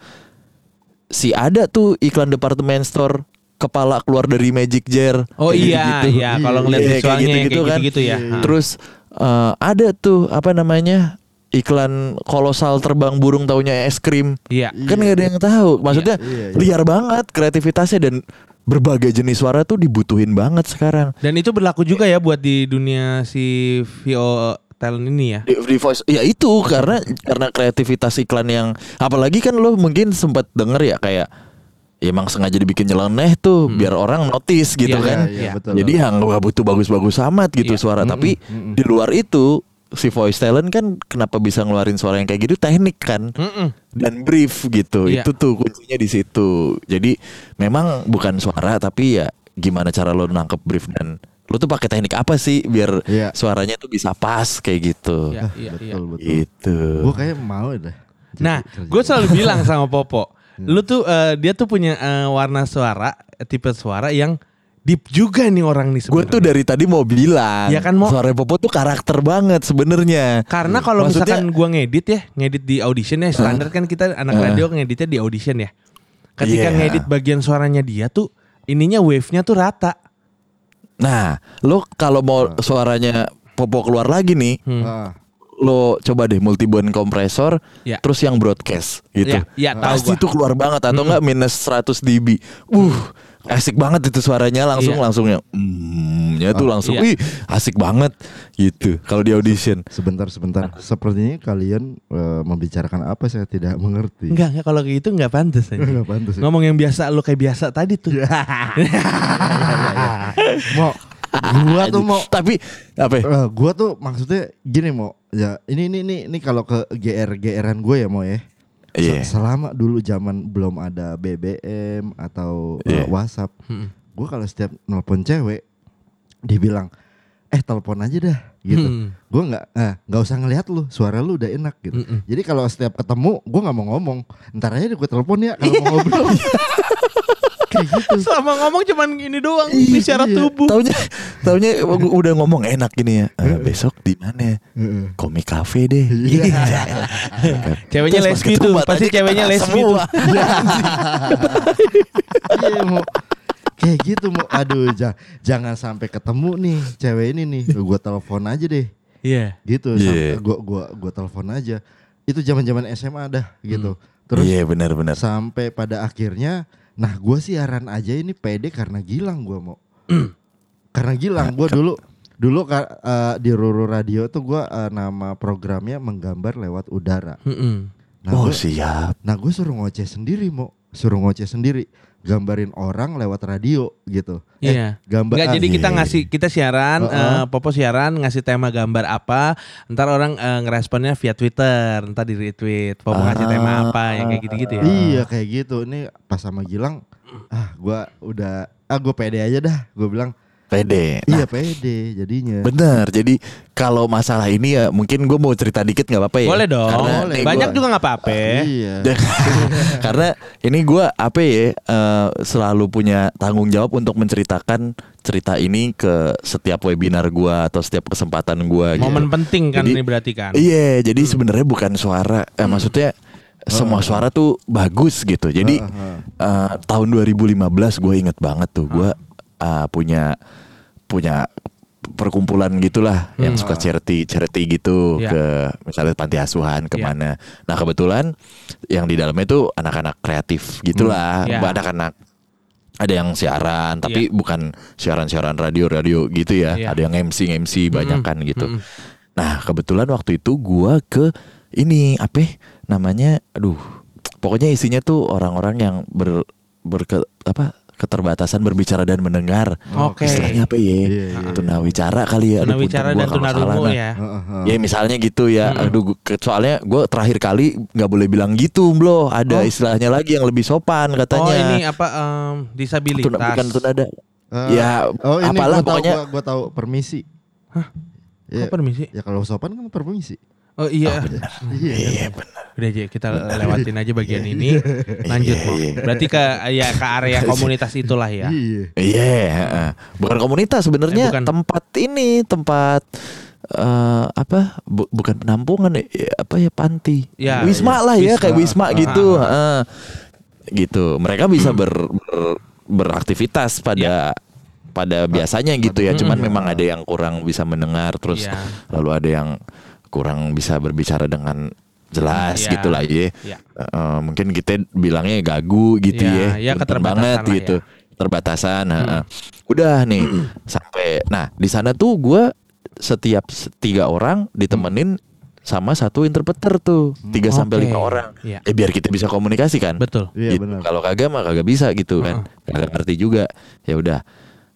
Speaker 1: si ada tuh iklan department store kepala keluar dari Magic Jar.
Speaker 2: Oh iya,
Speaker 1: gitu-gitu.
Speaker 2: iya. Kalau ngeliat
Speaker 1: Iya, kayak
Speaker 2: visualnya kayak
Speaker 1: gitu-gitu kan.
Speaker 2: gitu-gitu ya.
Speaker 3: Iya.
Speaker 1: Terus eh, ada tuh apa namanya iklan kolosal terbang burung taunya es krim.
Speaker 2: Iya.
Speaker 1: Kan nggak ada yang tahu. Maksudnya
Speaker 3: Iya, iya.
Speaker 1: liar banget kreativitasnya dan berbagai jenis suara tuh dibutuhin banget sekarang.
Speaker 2: Dan itu berlaku juga ya buat di dunia si VO talent ini ya.
Speaker 1: Di, di voice ya itu karena karena kreativitas iklan yang apalagi kan lo mungkin sempat denger ya kayak ya emang sengaja dibikin nyeleneh tuh biar orang notice gitu
Speaker 2: Hmm. Iya,
Speaker 1: kan.
Speaker 3: iya, iya, betul.
Speaker 1: Jadi yang nggak butuh bagus-bagus amat gitu
Speaker 2: Iya.
Speaker 1: suara tapi di luar itu si voice talent kan kenapa bisa ngeluarin suara yang kayak gitu teknik kan
Speaker 2: Mm-mm.
Speaker 1: dan brief gitu.
Speaker 2: Iya.
Speaker 1: Itu tuh kuncinya di situ. Jadi memang bukan suara tapi ya gimana cara lo nangkep brief dan lo tuh pakai teknik apa sih biar
Speaker 3: Iya.
Speaker 1: suaranya tuh bisa pas kayak gitu.
Speaker 2: Iya, iya, iya.
Speaker 3: Betul betul.
Speaker 1: Gitu.
Speaker 3: Gue kayak mau jadi
Speaker 2: Nah, gue selalu bilang sama Popo, lu tuh eh, dia tuh punya eh, warna suara, tipe suara yang deep juga nih orang nih
Speaker 1: Gue tuh dari tadi mau bilang,
Speaker 2: Ya kan, Mo?
Speaker 1: suara Popo tuh karakter banget sebenarnya.
Speaker 2: Karena kalau
Speaker 1: Maksudnya-
Speaker 2: misalkan gua ngedit ya, ngedit di audition ya, standar kan kita anak
Speaker 1: Eh.
Speaker 2: radio ngeditnya di audition ya. Ketika
Speaker 1: Iya.
Speaker 2: ngedit bagian suaranya dia tuh, ininya wave-nya tuh rata.
Speaker 1: Nah, lo kalau mau suaranya Popo keluar lagi nih,
Speaker 2: Hmm.
Speaker 3: Ah,
Speaker 1: lo coba deh multiband kompresor,
Speaker 2: Ya.
Speaker 1: terus yang broadcast gitu.
Speaker 2: Ya, ya, tahu
Speaker 1: Pasti
Speaker 2: gua.
Speaker 1: tuh keluar banget atau enggak minus 100 dB. Uh, asik banget itu suaranya langsung
Speaker 2: Iya.
Speaker 1: langsung yang mm, ya tuh langsung
Speaker 2: Iya.
Speaker 1: wih asik banget gitu kalau di audition.
Speaker 3: sebentar sebentar. Sepertinya kalian eh, membicarakan apa saya tidak mengerti.
Speaker 2: Enggak, enggak kalau gitu enggak pantas aja.
Speaker 3: Nggak pantas ya.
Speaker 2: Ngomong yang biasa lu kayak biasa tadi tuh.
Speaker 3: Mau gua tuh mau
Speaker 1: Tapi apa? ya?
Speaker 3: Eh, gua tuh maksudnya gini mau ya ini ini ini ini kalau ke GR GRan gue ya mau ya.
Speaker 1: Iya.
Speaker 3: Selama dulu zaman belum ada BBM atau eh,
Speaker 1: Iya.
Speaker 3: WhatsApp,
Speaker 2: Hmm.
Speaker 3: gue kalau setiap nelpon cewek dibilang eh telepon aja dah gitu.
Speaker 2: Hmm.
Speaker 3: Gue nggak eh, nggak usah ngelihat lu, suara lu udah enak gitu.
Speaker 2: Mm-mm.
Speaker 3: Jadi kalau setiap ketemu gue nggak mau ngomong, ntar aja gue telepon ya kalau mau ngobrol. Kayak gitu.
Speaker 2: Selama ngomong cuman ini doang,
Speaker 3: Iya,
Speaker 2: isyarat
Speaker 3: iya.
Speaker 2: tubuh.
Speaker 1: Taunya taunya udah ngomong enak gini ya. "Eh, besok di mana?
Speaker 3: Heeh.
Speaker 1: Komik cafe deh.
Speaker 3: Iya.
Speaker 2: Ceweknya
Speaker 1: Terus pas
Speaker 2: lesbi tuh, pasti ceweknya lesbi tuh.
Speaker 1: semua.
Speaker 3: Iya mau kayak gitu mau aduh ja- jangan sampai ketemu nih cewek ini nih gue telepon aja deh
Speaker 2: Iya.
Speaker 3: gitu
Speaker 1: Iya.
Speaker 3: gue gua gua telepon aja itu zaman zaman SMA dah gitu terus
Speaker 1: Iya benar-benar.
Speaker 3: sampai pada akhirnya nah gue siaran aja ini pede karena Gilang gue mau karena Gilang gue dulu dulu eh, di Ruru Radio tuh gue eh, nama programnya menggambar lewat udara.
Speaker 2: Mm-mm.
Speaker 3: nah
Speaker 1: Oh
Speaker 3: gua-
Speaker 1: siap.
Speaker 3: Nah gue suruh ngoceh sendiri mau Suruh ngoceh sendiri Gambarin orang lewat radio gitu
Speaker 2: Iya.
Speaker 3: gambar
Speaker 2: Enggak,
Speaker 3: ah,
Speaker 2: jadi kita ngasih kita siaran,
Speaker 3: Heeh.
Speaker 2: eh, Popo siaran ngasih tema gambar apa, ntar orang eh, ngeresponnya via Twitter, ntar di retweet, Popo ngasih tema apa, yang kayak gitu-gitu ya.
Speaker 3: Iya kayak gitu Ini pas sama Gilang Ah gue udah Ah gue pede aja dah Gue bilang
Speaker 1: Pede. Nah,
Speaker 3: Iya pede jadinya
Speaker 1: bener. Jadi kalau masalah ini ya mungkin gue mau cerita dikit nggak apa-apa ya.
Speaker 2: Boleh dong.
Speaker 1: Karena
Speaker 3: Boleh,
Speaker 1: nih
Speaker 2: Banyak
Speaker 1: gua-
Speaker 2: juga nggak apa-apa.
Speaker 3: Iya
Speaker 1: Karena ini gue apa ya eh, selalu punya tanggung jawab untuk menceritakan cerita ini ke setiap webinar gue atau setiap kesempatan gue.
Speaker 2: Momen penting kan
Speaker 1: Jadi-
Speaker 2: ini berarti kan.
Speaker 1: Iya, jadi sebenarnya bukan suara, eh, maksudnya semua suara tuh bagus gitu. Jadi eh, tahun 2015 gue inget banget tuh gue eh, punya punya perkumpulan gitulah yang suka charity charity gitu
Speaker 2: Iya.
Speaker 1: ke misalnya panti asuhan ke mana. Nah kebetulan yang di dalamnya tuh anak-anak kreatif gitulah,
Speaker 2: Iya.
Speaker 1: anak-anak ada yang siaran tapi bukan siaran-siaran radio-radio gitu ya.
Speaker 2: Iya.
Speaker 1: Ada yang MC MC banyak kan gitu.
Speaker 2: Mm-mm.
Speaker 1: Nah kebetulan waktu itu gua ke ini apa ya, namanya, aduh, pokoknya isinya tuh orang-orang yang ber, berke, apa keterbatasan berbicara dan mendengar.
Speaker 2: Oke.
Speaker 1: Istilahnya apa ya?
Speaker 3: Iya, iya.
Speaker 1: Tunawicara kali ya. Aduh,
Speaker 2: Tunawicara
Speaker 1: gua
Speaker 2: dan tunarungu
Speaker 1: nah.
Speaker 2: ya.
Speaker 3: Heeh.
Speaker 1: Ya misalnya gitu ya. Aduh, gua- ke- soalnya gue terakhir kali nggak boleh bilang gitu, bro. Ada istilahnya lagi yang lebih sopan katanya.
Speaker 2: Oh ini apa em, disabilitas.
Speaker 1: Tuna, bukan tunada.
Speaker 3: Eh,
Speaker 1: ya,
Speaker 3: Oh ini
Speaker 1: apalah
Speaker 3: gue tahu
Speaker 1: pokoknya.
Speaker 3: gua, gua tahu permisi
Speaker 2: Hah?
Speaker 3: Ya,
Speaker 2: permisi?
Speaker 3: ya kalau sopan kan permisi
Speaker 2: Oh iya.
Speaker 1: Iya benar.
Speaker 2: Udah aja kita lewatin aja bagian ini. Lanjut Mo.
Speaker 1: iya.
Speaker 2: Berarti ke ya ke area komunitas itulah ya.
Speaker 3: Iya.
Speaker 1: Iya, heeh. bukan komunitas sebenarnya
Speaker 2: Eh, bukan.
Speaker 1: tempat ini tempat eh apa bu- bukan penampungan ya, ya, apa ya panti
Speaker 2: Ya,
Speaker 1: wisma
Speaker 2: iya.
Speaker 1: lah ya
Speaker 2: Wisma.
Speaker 1: kayak wisma
Speaker 2: Ah.
Speaker 1: gitu heeh. gitu mereka bisa ber, ber- beraktivitas pada pada biasanya gitu ya cuman memang ada yang kurang bisa mendengar terus
Speaker 2: Iya.
Speaker 1: lalu ada yang kurang bisa berbicara dengan jelas
Speaker 2: Iya.
Speaker 1: gitu lah ya
Speaker 2: Iya.
Speaker 1: Eh, mungkin kita bilangnya gagu gitu
Speaker 2: Iya,
Speaker 1: ya,
Speaker 2: ya
Speaker 1: Punten
Speaker 2: keterbatasan
Speaker 1: banget
Speaker 2: lah
Speaker 1: gitu,
Speaker 2: ya.
Speaker 1: terbatasan. heeh. Udah nih sampai, nah di sana tuh gue setiap tiga orang ditemenin sama satu interpreter tuh tiga sampai
Speaker 2: Oke.
Speaker 1: lima orang.
Speaker 2: Iya.
Speaker 1: Ya biar kita bisa komunikasi kan.
Speaker 2: Betul.
Speaker 3: Iya
Speaker 1: Gitu.
Speaker 3: benar.
Speaker 1: Kalau kagak mah kagak bisa gitu kan. Kagak ngerti juga. Ya udah,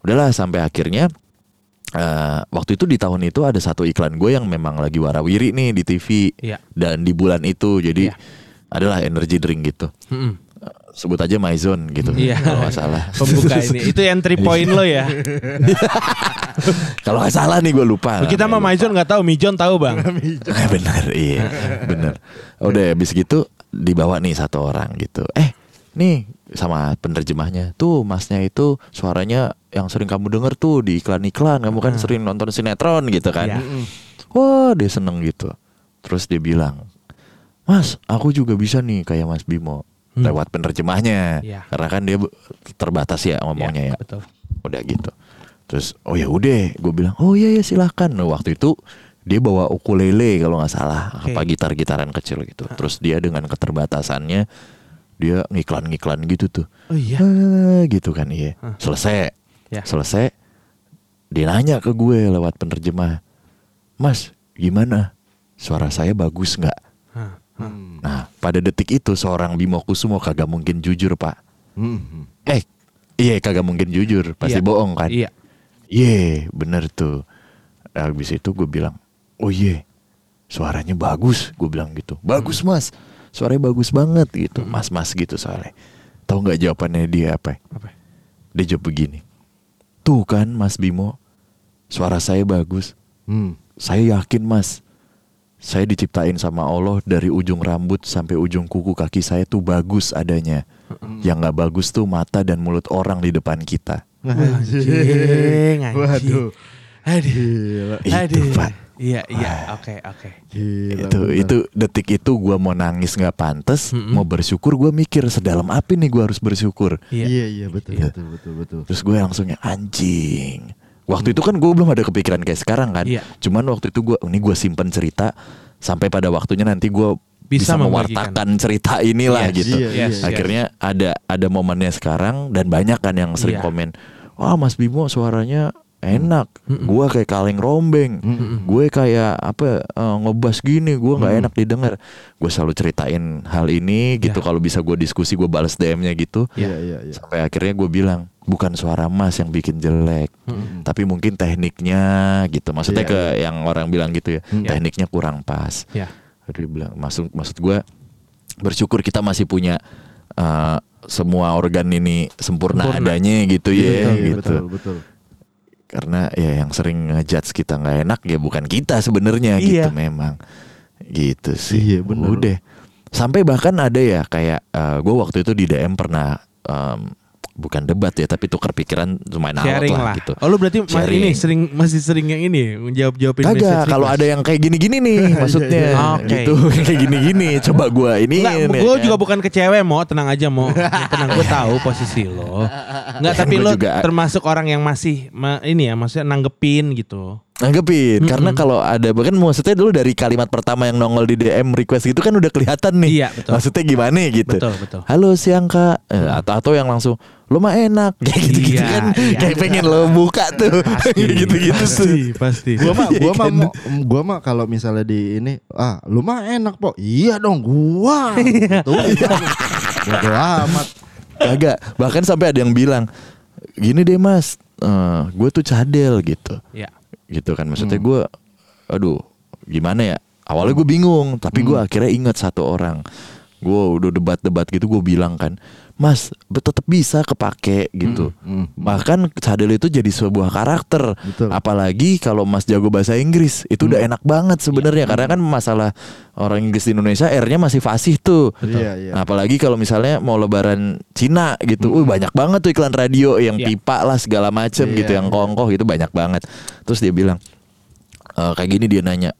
Speaker 1: udahlah sampai akhirnya. Eh, waktu itu di tahun itu ada satu iklan gue yang memang lagi warawiri nih di TV
Speaker 2: Iya.
Speaker 1: dan di bulan itu jadi
Speaker 2: Iya.
Speaker 1: adalah energy drink gitu
Speaker 2: Mm-mm.
Speaker 1: sebut aja my zone gitu
Speaker 2: Iya.
Speaker 1: kalau nggak salah
Speaker 2: Pembuka ini. Itu entry point lo ya.
Speaker 1: kalau nggak salah nih gue lupa
Speaker 2: Kita mah Maison nggak tahu, Mijon tahu bang.
Speaker 1: Eh, benar iya benar udah habis gitu dibawa nih satu orang gitu eh nih sama penerjemahnya. Tuh masnya itu suaranya yang sering kamu denger tuh di iklan-iklan. Kamu kan sering nonton sinetron gitu kan?
Speaker 2: Iya.
Speaker 1: wah dia seneng gitu. Terus dia bilang mas aku juga bisa nih kayak mas Bimo
Speaker 2: Hmm.
Speaker 1: lewat penerjemahnya.
Speaker 2: Iya.
Speaker 1: karena kan dia terbatas ya ngomongnya ya.
Speaker 2: Betul.
Speaker 1: udah gitu. Terus oh ya udah gue bilang oh iya ya silahkan nah, waktu itu dia bawa ukulele kalau nggak salah
Speaker 2: Oke.
Speaker 1: apa gitar-gitaran kecil gitu. Terus dia dengan keterbatasannya dia ngiklan-ngiklan gitu tuh.
Speaker 2: Oh iya.
Speaker 1: "Ah," gitu kan iya. Selesai.
Speaker 2: Ya.
Speaker 1: selesai dia nanya ke gue lewat penerjemah mas gimana? Suara saya bagus nggak?
Speaker 2: Hah, hah.
Speaker 1: nah pada detik itu seorang Bimo Kusumo kagak mungkin jujur pak.
Speaker 3: Hmm.
Speaker 1: eh iya kagak mungkin jujur. Pasti
Speaker 2: Iya.
Speaker 1: bohong kan?
Speaker 2: Iya.
Speaker 1: Iya bener tuh. Habis itu gue bilang Oh iya. Suaranya bagus Gue bilang gitu. Bagus mas Suaranya bagus banget gitu Mas-mas gitu soalnya Tahu nggak jawabannya dia apa
Speaker 2: Apa?
Speaker 1: Dia jawab begini Tuh kan mas Bimo Suara saya bagus
Speaker 3: Hmm.
Speaker 1: Saya yakin mas Saya diciptain sama Allah Dari ujung rambut sampai ujung kuku kaki saya tuh bagus adanya Yang nggak bagus tuh mata dan mulut orang di depan kita
Speaker 2: Anjing, anjing.
Speaker 3: Waduh.
Speaker 2: Aduh.
Speaker 1: Itu,
Speaker 2: Aduh.
Speaker 1: Pak.
Speaker 2: Iya, iya. Oke, oke.
Speaker 3: Gila.
Speaker 1: itu
Speaker 3: bener.
Speaker 1: itu detik itu gua mau nangis nggak pantas
Speaker 2: Mm-mm.
Speaker 1: mau bersyukur gua mikir sedalam apa nih gua harus bersyukur
Speaker 2: Iya.
Speaker 3: Iya iya betul
Speaker 1: Iya.
Speaker 3: betul betul betul.
Speaker 1: terus gue langsungnya anjing waktu itu kan gue belum ada kepikiran kayak sekarang kan
Speaker 2: Iya.
Speaker 1: cuman waktu itu gua ini gua simpen cerita sampai pada waktunya nanti gua
Speaker 2: Bisa
Speaker 1: bisa, mewartakan cerita inilah
Speaker 2: Yes,
Speaker 1: gitu
Speaker 3: iya.
Speaker 2: Yes,
Speaker 1: akhirnya ada ada momennya sekarang dan banyak kan yang sering
Speaker 2: Iya.
Speaker 1: komen wah Mas Bimo suaranya enak. Gua kayak kaleng rombeng. Gue kayak apa eh, ngebas gini. Gua nggak enak didengar. Gue selalu ceritain hal ini gitu.
Speaker 2: Iya.
Speaker 1: kalau bisa gue diskusi gue balas DM-nya gitu.
Speaker 3: Iya iya iya.
Speaker 1: sampai akhirnya gue bilang bukan suara Mas yang bikin jelek tapi mungkin tekniknya gitu. Maksudnya
Speaker 3: Iya,
Speaker 1: ke yang orang bilang gitu ya
Speaker 2: Iya.
Speaker 1: tekniknya kurang pas. Dia bilang maksud maksud gue bersyukur kita masih punya eh, semua organ ini sempurna,
Speaker 2: Sempurna.
Speaker 1: adanya gitu ya
Speaker 3: Iya, iya,
Speaker 1: gitu.
Speaker 3: Betul betul.
Speaker 1: Karena ya yang sering ngejudge kita nggak enak ya bukan kita sebenarnya
Speaker 2: Iya.
Speaker 1: gitu memang gitu sih
Speaker 3: Iya, bener.
Speaker 1: udah sampai bahkan ada ya kayak gue waktu itu di DM pernah em, bukan debat ya tapi tukar pikiran lumayan alot lah,
Speaker 2: lah.
Speaker 1: gitu
Speaker 2: Oh lu berarti ma-
Speaker 1: Sharing.
Speaker 2: ini sering masih sering yang ini menjawab jawabin
Speaker 1: Kagak, kalau ada yang kayak gini-gini nih maksudnya
Speaker 2: iya. Oke.
Speaker 1: gitu kayak gini-gini coba gua ini
Speaker 2: Enggak,
Speaker 1: kan.
Speaker 2: juga bukan ke cewek mau tenang aja mau tenang gue tahu posisi lo. Enggak tapi
Speaker 1: gua
Speaker 2: lo
Speaker 1: juga-
Speaker 2: termasuk orang yang masih ma- ini ya maksudnya nanggepin gitu.
Speaker 1: Nanggepin karena kalau ada bahkan maksudnya dulu dari kalimat pertama yang nongol di DM request gitu kan udah kelihatan nih.
Speaker 2: Iya, betul.
Speaker 1: Maksudnya gimana gitu.
Speaker 2: Betul, betul.
Speaker 1: Halo siang Kak. Eh, atau atau yang langsung lo mah enak kayak gitu-gitu
Speaker 2: Iya,
Speaker 1: kan.
Speaker 2: iya.
Speaker 1: Kayak pengen lo buka tuh. gitu-gitu tuh.
Speaker 2: pasti, pasti.
Speaker 3: Gua mah gua mah
Speaker 1: Kan?
Speaker 3: mau- gua mah kalau misalnya di ini ah lu mah enak po. Iya dong gua. Tuh. Bodo amat.
Speaker 1: Kagak. Bahkan sampai ada yang bilang gini deh Mas, gue tuh cadel gitu.
Speaker 2: Ya.
Speaker 1: gitu kan maksudnya
Speaker 2: Hmm.
Speaker 1: gue aduh gimana ya awalnya gue bingung tapi gue
Speaker 2: Hmm.
Speaker 1: akhirnya ingat satu orang gue udah debat-debat gitu gue bilang kan mas tetap bisa kepake gitu
Speaker 3: Hmm,
Speaker 1: bahkan cadel itu jadi sebuah karakter
Speaker 3: Betul.
Speaker 1: apalagi kalau mas jago bahasa Inggris itu udah enak banget sebenarnya karena kan masalah orang Inggris di Indonesia R-nya masih fasih tuh
Speaker 3: Iya, iya.
Speaker 1: Nah, apalagi kalau misalnya mau lebaran Cina gitu, uh banyak banget tuh iklan radio yang
Speaker 2: Iya.
Speaker 1: pipa lah segala macem
Speaker 3: Iya,
Speaker 1: gitu, yang
Speaker 3: iya.
Speaker 1: kongkoh gitu banyak banget. Terus dia bilang eh, kayak gini dia nanya,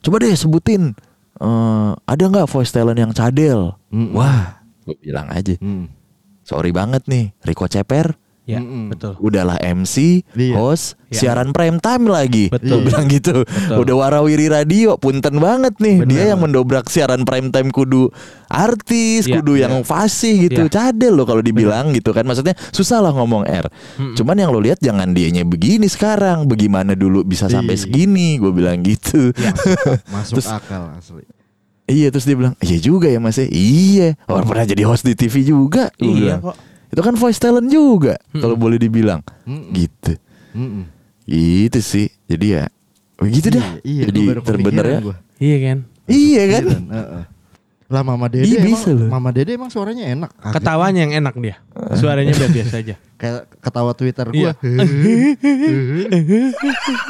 Speaker 1: coba deh sebutin eh, ada nggak voice talent yang cadel?
Speaker 3: Mm-mm.
Speaker 1: Wah, gue bilang aja,
Speaker 3: Hmm.
Speaker 1: Sorry banget nih, Rico Ceper.
Speaker 2: Ya,
Speaker 3: Mm-mm.
Speaker 2: betul.
Speaker 1: Udahlah MC,
Speaker 3: Iya.
Speaker 1: host,
Speaker 2: Iya.
Speaker 1: siaran prime time lagi.
Speaker 2: Betul.
Speaker 1: Gua bilang gitu. Udah warawiri radio, punten banget nih. Dia yang mendobrak siaran prime time kudu artis,
Speaker 2: Iya.
Speaker 1: kudu yang fasih gitu.
Speaker 2: Iya.
Speaker 1: Cadel loh kalau dibilang gitu kan. Maksudnya susah lah ngomong R. Cuman yang lo lihat jangan dianya begini sekarang. Bagaimana dulu bisa sampai
Speaker 3: Iya.
Speaker 1: segini? Gue bilang gitu.
Speaker 3: Masuk
Speaker 1: Terus-
Speaker 3: akal asli.
Speaker 1: Iya terus dia bilang Iya juga ya mas ya Iya Orang pernah jadi host di TV juga
Speaker 2: Iya
Speaker 1: bilang.
Speaker 2: kok.
Speaker 1: Itu kan voice talent juga Kalau boleh dibilang
Speaker 3: Mm-mm.
Speaker 1: Gitu
Speaker 3: Mm-mm.
Speaker 1: Gitu sih. Jadi ya begitu dah.
Speaker 3: Iya, iya,
Speaker 1: Jadi terbenernya.
Speaker 3: kepikiran gua.
Speaker 2: Iya kan?
Speaker 1: Iya kan?
Speaker 3: Iya, heeh. Lah Mama Dede
Speaker 1: Iya,
Speaker 3: emang,
Speaker 1: bisa loh.
Speaker 3: Mama Dede emang suaranya enak. Kaget.
Speaker 2: Ketawanya yang enak dia. Suaranya biasa biasa aja.
Speaker 3: Kayak ketawa Twitter
Speaker 2: Iya.
Speaker 3: gua.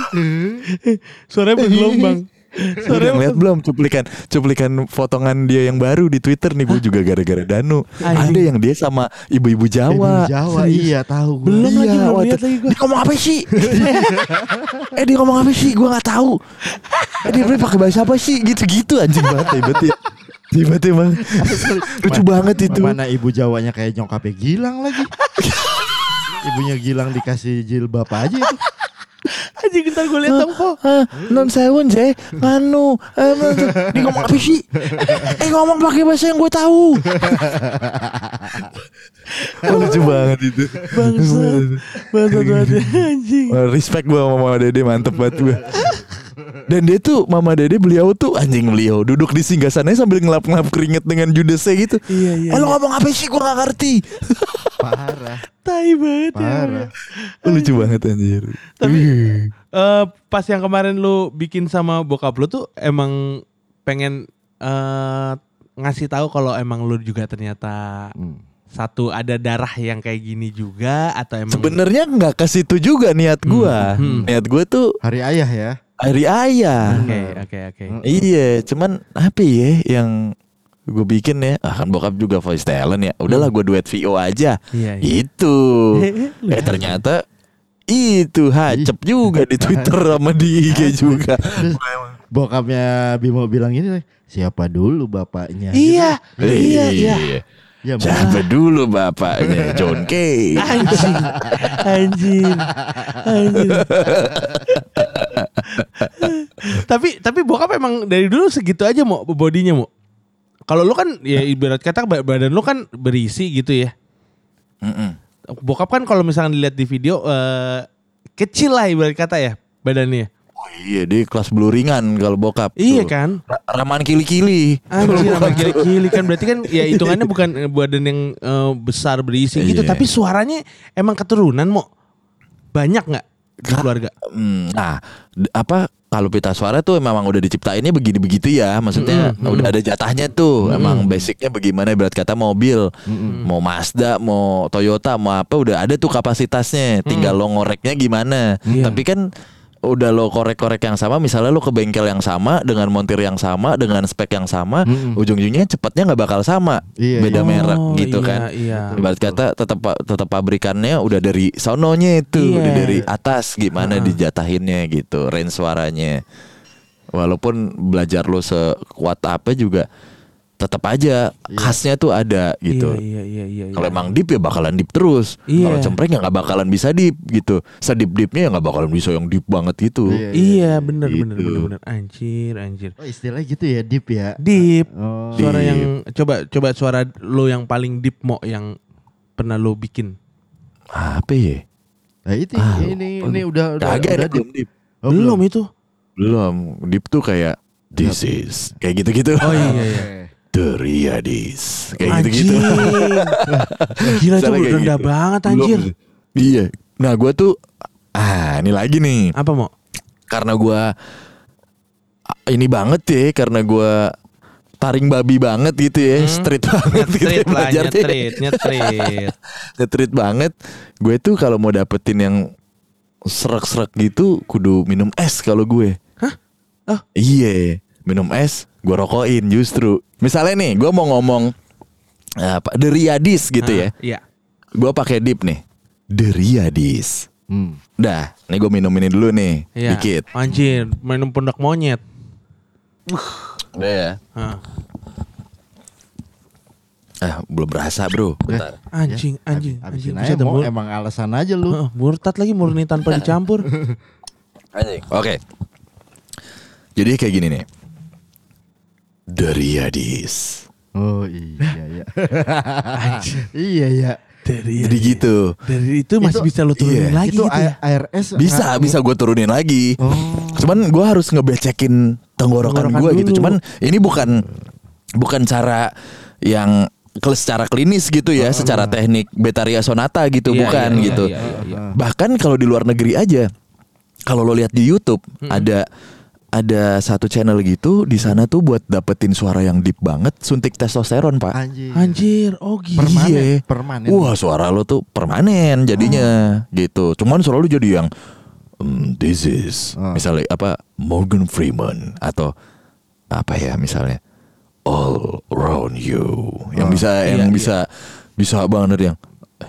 Speaker 2: Suaranya bergelombang.
Speaker 1: Udah ngeliat belum cuplikan cuplikan potongan dia yang baru di Twitter nih gue juga gara-gara Danu.
Speaker 2: Anjing.
Speaker 1: Ada yang dia sama ibu-ibu Jawa.
Speaker 3: Ibu Jawa iya tahu gua.
Speaker 2: Belum lagi, belum lihat lagi gua.
Speaker 1: Dia ngomong apa sih? eh dia ngomong apa sih? Gue nggak tahu. Eh dia pakai bahasa apa sih? Gitu-gitu anjing banget hebat ya. Emang. Lucu banget itu.
Speaker 3: Mana ibu Jawanya kayak nyokapnya Gilang lagi. Ibunya Gilang dikasih jilbab aja itu.
Speaker 2: Anjing ntar gue liat dong po.
Speaker 1: Ah, non sewon je nganu. Eh, dia ngomong apa sih? Eh ngomong pakai bahasa yang gue tahu. Lucu banget itu.
Speaker 2: Bangsat. Bangsat banget anjing.
Speaker 1: Respect gue sama mama dede mantep banget gue dan dia tuh mama dede beliau tuh anjing beliau. Duduk di singgasananya sambil ngelap-ngelap keringet dengan judesnya gitu.
Speaker 2: Iya, iya,
Speaker 1: eh lo
Speaker 2: iya.
Speaker 1: ngomong apa sih? Gue gak ngerti
Speaker 3: Parah.
Speaker 2: Tai banget ya.
Speaker 3: Parah.
Speaker 1: Oh, lucu banget anjir
Speaker 2: Tapi eh, pas yang kemarin lu bikin sama bokap lu tuh emang pengen eh, ngasih tahu kalau emang lu juga ternyata
Speaker 3: Hmm.
Speaker 2: satu ada darah yang kayak gini juga atau emang
Speaker 1: sebenarnya nggak ke situ juga niat gue
Speaker 2: Hmm.
Speaker 1: niat gue tuh
Speaker 3: Hari ayah ya.
Speaker 1: hari ayah
Speaker 2: Oke, oke, oke.
Speaker 1: Iya, cuman apa ya yang gue bikin ya? Ah kan bokap juga voice talent ya. Udahlah gue duet VO aja.
Speaker 2: Iya, iya.
Speaker 1: Itu. eh ternyata itu hacep juga di Twitter sama di IG juga.
Speaker 3: Bokapnya Bimo bilang gini, siapa dulu bapaknya?
Speaker 2: Iya,
Speaker 3: Gitu.
Speaker 2: iya, iya.
Speaker 3: Ya, Bang.
Speaker 1: Siapa dulu bapaknya? John Kay.
Speaker 2: Anjing, anjing, anjing. tapi tapi bokap emang dari dulu segitu aja mau bodinya mau. Kalau lu kan ya ibarat kata ba- badan lu kan berisi gitu ya.
Speaker 1: Mm-mm.
Speaker 2: Bokap kan kalau misalkan dilihat di video eh, kecil lah ibarat kata ya badannya.
Speaker 1: Oh iya dia kelas bluringan kalau bokap.
Speaker 2: Iya
Speaker 1: Tuh.
Speaker 2: kan?
Speaker 1: Ra- Ramaan kili-kili.
Speaker 2: Anjir sama kili-kili kan berarti kan ya hitungannya bukan badan yang eh, besar berisi gitu
Speaker 1: Iya.
Speaker 2: tapi suaranya emang keturunan mau banyak nggak di keluarga?
Speaker 1: Hmm, nah, apa kalau pita suara tuh memang udah diciptainnya begini begitu ya, maksudnya
Speaker 2: Mm-mm,
Speaker 1: udah ada jatahnya tuh. Emang basicnya bagaimana berat kata mobil, mau Mazda, mau Toyota, mau apa udah ada tuh kapasitasnya. Tinggal lo ngoreknya gimana.
Speaker 2: Iya.
Speaker 1: Tapi kan udah lo korek-korek yang sama, misalnya lo ke bengkel yang sama dengan montir yang sama dengan spek yang sama,
Speaker 3: Mm-mm.
Speaker 1: ujung-ujungnya cepatnya nggak bakal sama,
Speaker 3: Iya,
Speaker 1: beda
Speaker 2: Oh,
Speaker 1: merek gitu
Speaker 2: iya,
Speaker 1: kan.
Speaker 2: Iya.
Speaker 1: Ibarat kata tetap tetap pabrikannya udah dari sononya itu,
Speaker 2: Iya.
Speaker 1: udah dari atas gimana dijatahinnya gitu, range suaranya. Walaupun belajar lo sekuat apa juga tetap aja khasnya tuh ada gitu.
Speaker 2: Iya, iya, iya, iya.
Speaker 1: Kalau emang deep ya bakalan deep terus.
Speaker 2: Iya.
Speaker 1: Kalau cempreng ya nggak bakalan bisa deep gitu. Sedip deepnya ya nggak bakalan bisa yang deep banget gitu.
Speaker 3: Iya.
Speaker 2: Iya, bener,
Speaker 1: Gitu.
Speaker 2: bener, bener, bener. Anjir, anjir.
Speaker 3: Oh, istilahnya gitu ya, deep ya.
Speaker 2: Deep.
Speaker 3: Oh.
Speaker 2: Suara
Speaker 1: Deep.
Speaker 2: yang coba coba suara lo yang paling deep mo yang pernah lo bikin.
Speaker 1: Apa ya?
Speaker 3: Nah, itu
Speaker 1: Ah,
Speaker 3: ini ini udah udah, udah
Speaker 1: ada belum deep.
Speaker 3: Oh,
Speaker 2: belum itu.
Speaker 1: Belum. Deep tuh kayak this is kayak gitu-gitu.
Speaker 2: Oh iya iya.
Speaker 1: The Riyadis. Kayak gitu-gitu.
Speaker 2: Gila itu
Speaker 1: Misalnya
Speaker 2: rendah
Speaker 1: gitu.
Speaker 2: banget
Speaker 1: Belum.
Speaker 2: anjir.
Speaker 1: Iya. Nah gue tuh ah ini lagi nih
Speaker 2: Apa mau?
Speaker 1: karena gue ini banget ya karena gue taring babi banget gitu ya, street banget gitu. ya
Speaker 2: Nyetrit lah, nyetrit, nyetrit.
Speaker 1: Ngetrit banget. Gue tuh kalau mau dapetin yang serak-serak gitu kudu minum es kalau gue.
Speaker 2: Hah? Oh.
Speaker 1: Iya, minum es, gue rokokin justru. Misalnya nih, gue mau ngomong apa Deriadis gitu ya.
Speaker 2: Ah, Iya.
Speaker 1: Gue pakai dip nih. Deriadis.
Speaker 3: Hmm.
Speaker 1: Dah, nih gue minum ini dulu nih,
Speaker 2: Iya.
Speaker 1: dikit.
Speaker 2: Anjir, minum pundak monyet.
Speaker 1: Udah ya.
Speaker 2: Hah.
Speaker 1: Ah, belum berasa bro. Bentar.
Speaker 2: Anjing,
Speaker 3: Ya,
Speaker 2: anjing, anjing. Buset,
Speaker 3: mau
Speaker 2: mur-
Speaker 3: emang alasan aja lu.
Speaker 2: Heeh, murtad lagi murni tanpa dicampur.
Speaker 1: Anjing. Oke. Jadi kayak gini nih. Deriadis.
Speaker 3: Oh iya iya. iya iya.
Speaker 2: Dari
Speaker 1: Jadi gitu.
Speaker 2: dari itu masih
Speaker 3: Itu-
Speaker 2: bisa lo turunin
Speaker 1: iya,
Speaker 2: lagi
Speaker 3: itu
Speaker 2: gitu ya.
Speaker 3: A- ARS
Speaker 1: Bisa, bisa gue turunin lagi.
Speaker 3: Oh.
Speaker 1: Cuman gue harus ngebecekin tenggorokan,
Speaker 2: Tenggorokan
Speaker 1: gue gitu. Cuman ini bukan bukan cara yang ke secara klinis gitu ya, secara teknik Betaria Sonata gitu,
Speaker 2: Iya,
Speaker 1: bukan
Speaker 2: iya,
Speaker 1: gitu.
Speaker 2: iya, iya, iya.
Speaker 1: Bahkan kalau di luar negeri aja, kalau lo lihat di YouTube ada ada satu channel gitu di sana tuh buat dapetin suara yang deep banget, suntik testosteron pak.
Speaker 3: Anjir.
Speaker 2: Anjir, oh gitu.
Speaker 3: Permanen,
Speaker 1: Iya.
Speaker 3: permanen.
Speaker 1: Wah suara lo tuh permanen jadinya gitu. Cuman suara lo jadi yang "Mm, this is
Speaker 3: Ah.
Speaker 1: misalnya apa Morgan Freeman atau apa ya misalnya all around you yang
Speaker 3: Ah.
Speaker 1: bisa
Speaker 2: Iya,
Speaker 1: yang
Speaker 2: iya.
Speaker 1: bisa bisa banget yang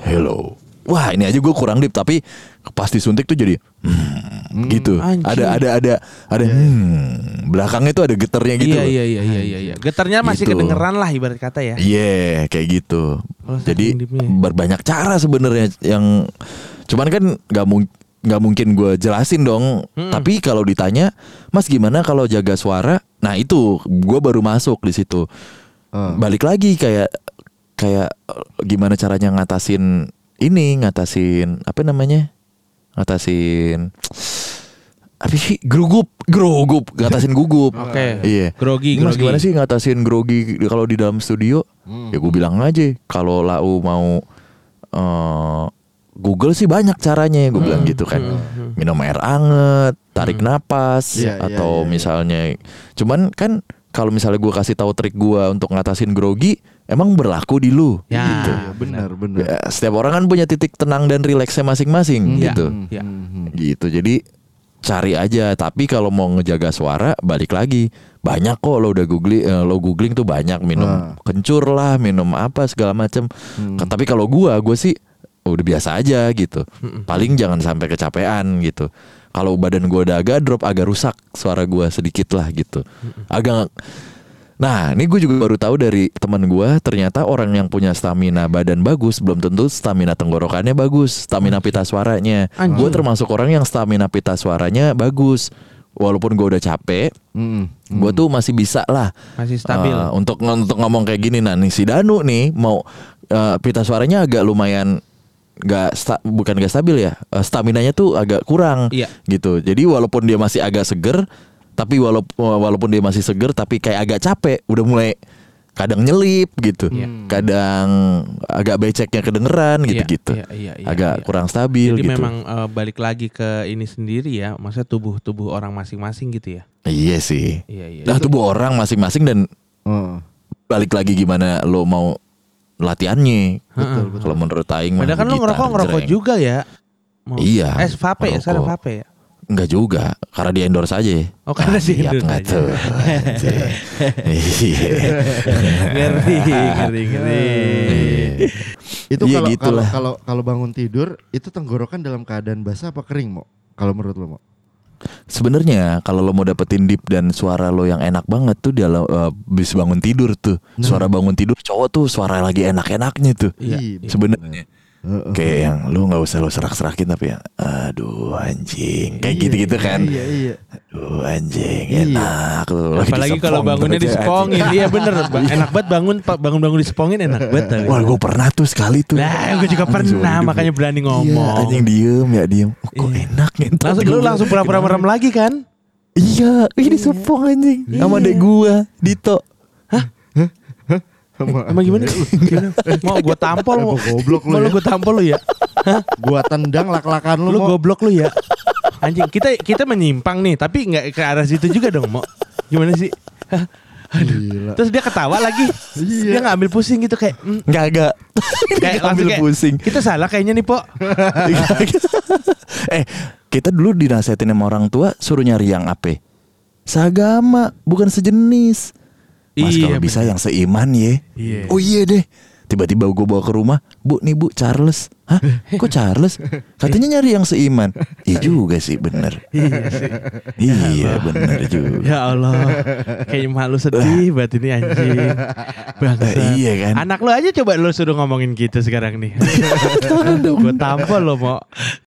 Speaker 1: hello. Wah ini aja gue kurang deep tapi pas disuntik tuh jadi hmm, gitu.
Speaker 2: anjing.
Speaker 1: Ada ada ada ada hmm, belakangnya tuh ada getarnya gitu.
Speaker 2: Iya, iya, iya, iya, iya, iya. Getarnya masih
Speaker 1: Gitu.
Speaker 2: kedengeran lah ibarat kata ya.
Speaker 1: Iya, kayak gitu.
Speaker 2: Oh,
Speaker 1: Jadi
Speaker 2: deepnya.
Speaker 1: berbanyak cara sebenarnya yang cuman kan nggak mung- nggak mungkin gue jelasin dong.
Speaker 2: Hmm.
Speaker 1: Tapi kalau ditanya, Mas gimana kalau jaga suara? Nah itu gue baru masuk di situ.
Speaker 3: Ah.
Speaker 1: Balik lagi kayak kayak gimana caranya ngatasin ini, ngatasin apa namanya? Ngatasin apa sih grugup grugup ngatasin gugup
Speaker 2: Oke.
Speaker 1: iya
Speaker 2: Grogi,
Speaker 1: Ini Mas
Speaker 2: grogi.
Speaker 1: gimana sih ngatasin grogi kalau di dalam studio
Speaker 3: Hmm.
Speaker 1: ya gue bilang aja kalau lau mau eh, Google sih banyak caranya gue bilang gitu kan minum air anget tarik napas
Speaker 3: Iya, iya,
Speaker 1: atau
Speaker 3: iya, iya.
Speaker 1: misalnya cuman kan kalau misalnya gue kasih tahu trik gue untuk ngatasin grogi emang berlaku di lu
Speaker 2: Ya.
Speaker 1: gitu
Speaker 3: Iya, benar benar.
Speaker 1: Ya, setiap orang kan punya titik tenang dan rileksnya masing-masing
Speaker 2: Iya.
Speaker 1: gitu
Speaker 2: Ya.
Speaker 3: Hmm.
Speaker 1: gitu jadi cari aja tapi kalau mau ngejaga suara balik lagi banyak kok lo udah googling eh, lo googling tuh banyak minum
Speaker 3: Ah.
Speaker 1: kencur lah minum apa segala macem
Speaker 3: Hmm.
Speaker 1: Tapi kalau gua gua sih udah biasa aja gitu paling jangan sampai kecapean gitu kalau badan gua udah agak drop agak rusak suara gua sedikit lah gitu agak Nah, ini gue juga baru tahu dari teman gua ternyata orang yang punya stamina badan bagus belum tentu stamina tenggorokannya bagus, stamina pita suaranya. Gue termasuk orang yang stamina pita suaranya bagus. Walaupun gue udah capek,
Speaker 3: Hmm.
Speaker 1: gue tuh masih bisa lah
Speaker 2: Masih stabil.
Speaker 1: eh, untuk untuk ngomong kayak gini. Nah, nih si Danu nih mau eh, pita suaranya agak lumayan nggak sta- bukan gak stabil ya, eh, staminanya tuh agak kurang
Speaker 2: Iya.
Speaker 1: gitu. Jadi walaupun dia masih agak seger, tapi walaupun walaupun dia masih seger, tapi kayak agak capek, udah mulai kadang nyelip gitu,
Speaker 2: Iya.
Speaker 1: kadang agak beceknya kedengeran
Speaker 2: Iya,
Speaker 1: gitu-gitu,
Speaker 2: iya, iya, iya,
Speaker 1: agak
Speaker 2: iya.
Speaker 1: kurang stabil
Speaker 2: Jadi
Speaker 1: gitu.
Speaker 2: memang eh, balik lagi ke ini sendiri ya, maksudnya tubuh tubuh orang masing-masing gitu ya.
Speaker 1: Iya sih.
Speaker 2: Iya iya.
Speaker 1: Nah tubuh orang masing-masing dan
Speaker 3: Oh.
Speaker 1: balik lagi gimana lo mau latihannya.
Speaker 3: Betul.
Speaker 1: Kalau menurut Aing
Speaker 2: Padahal kan
Speaker 1: gitar,
Speaker 2: ngerokok ngerokok juga ya. Mau-
Speaker 1: Iya,
Speaker 2: Eh vape ya, sekarang vape ya.
Speaker 1: Enggak juga, karena di endorse aja.
Speaker 2: Oh, karena di
Speaker 1: siap
Speaker 2: endorse
Speaker 1: nggak
Speaker 2: aja.
Speaker 1: tuh. Iya.
Speaker 2: ngeri, ngeri, ngeri.
Speaker 1: Iya.
Speaker 3: Itu
Speaker 1: Iya,
Speaker 3: kalau kalau
Speaker 1: gitulah.
Speaker 3: kalau kalau bangun tidur itu tenggorokan dalam keadaan basah apa kering, Mo? Kalau menurut lo, Mo?
Speaker 1: Sebenarnya kalau lo mau dapetin deep dan suara lo yang enak banget tuh dia uh, bis bangun tidur tuh. Suara bangun tidur cowok tuh suara lagi enak-enaknya tuh.
Speaker 2: Iya,
Speaker 3: Ih,
Speaker 2: iya.
Speaker 1: Sebenarnya
Speaker 3: Heeh.
Speaker 1: kayak yang lu nggak usah lo serak-serakin tapi yang aduh anjing kayak
Speaker 3: Iya,
Speaker 1: gitu-gitu kan.
Speaker 3: Iya, iya.
Speaker 1: Aduh anjing
Speaker 3: Iya.
Speaker 1: enak lu. lagi
Speaker 2: Apalagi kalau bangunnya
Speaker 1: ya,
Speaker 2: disepongin. Iya bener. Enak banget bangun bangun-bangun disepongin enak banget. tapi.
Speaker 1: Wah gue pernah tuh sekali tuh.
Speaker 2: Nah, gue juga pernah makanya berani
Speaker 1: Iya,
Speaker 2: ngomong.
Speaker 1: anjing diem ya diem. Oh, kok
Speaker 2: Iya.
Speaker 1: enak nih.
Speaker 2: Langsung lu langsung pura-pura merem lagi kan?
Speaker 1: Iya, ini sepong anjing. Sama dek gua, Dito.
Speaker 2: Emang gimana? Gimana? Mau gue tampol mau.
Speaker 3: Goblok lu
Speaker 2: Mau
Speaker 3: ya.
Speaker 2: gue tampol lu ya?
Speaker 3: Gua tendang lak-lakan lu,
Speaker 2: Lu
Speaker 3: Mo.
Speaker 2: goblok lu ya. Anjing, kita kita menyimpang nih, tapi nggak ke arah situ juga dong, Mo. Gimana sih? Hah?
Speaker 3: Gila.
Speaker 2: Terus dia ketawa lagi.
Speaker 3: Iya.
Speaker 2: Dia nggak ambil pusing gitu kayak mm,
Speaker 1: Enggak enggak.
Speaker 2: kayak
Speaker 1: ambil
Speaker 2: langsung kayak,
Speaker 1: pusing.
Speaker 2: Kita salah kayaknya nih, Po.
Speaker 1: eh, kita dulu dinasehatin sama orang tua suruh nyari yang apa? Seagama, bukan sejenis. Mas
Speaker 2: Iya,
Speaker 1: kalau bisa
Speaker 2: bener.
Speaker 1: yang seiman ye.
Speaker 2: Iya.
Speaker 1: Oh iya deh. Tiba-tiba gue bawa ke rumah, Bu nih Bu Charles. Hah? Kok Charles? Katanya nyari yang seiman. Iya juga sih bener.
Speaker 2: Iya sih.
Speaker 1: Iya bener juga.
Speaker 2: Ya Allah. Kayaknya malu sedih banget ini anjing. Bangsa.
Speaker 1: Iya kan?
Speaker 2: Anak lu aja coba lu suruh ngomongin gitu sekarang nih. Gue tampol lo mau.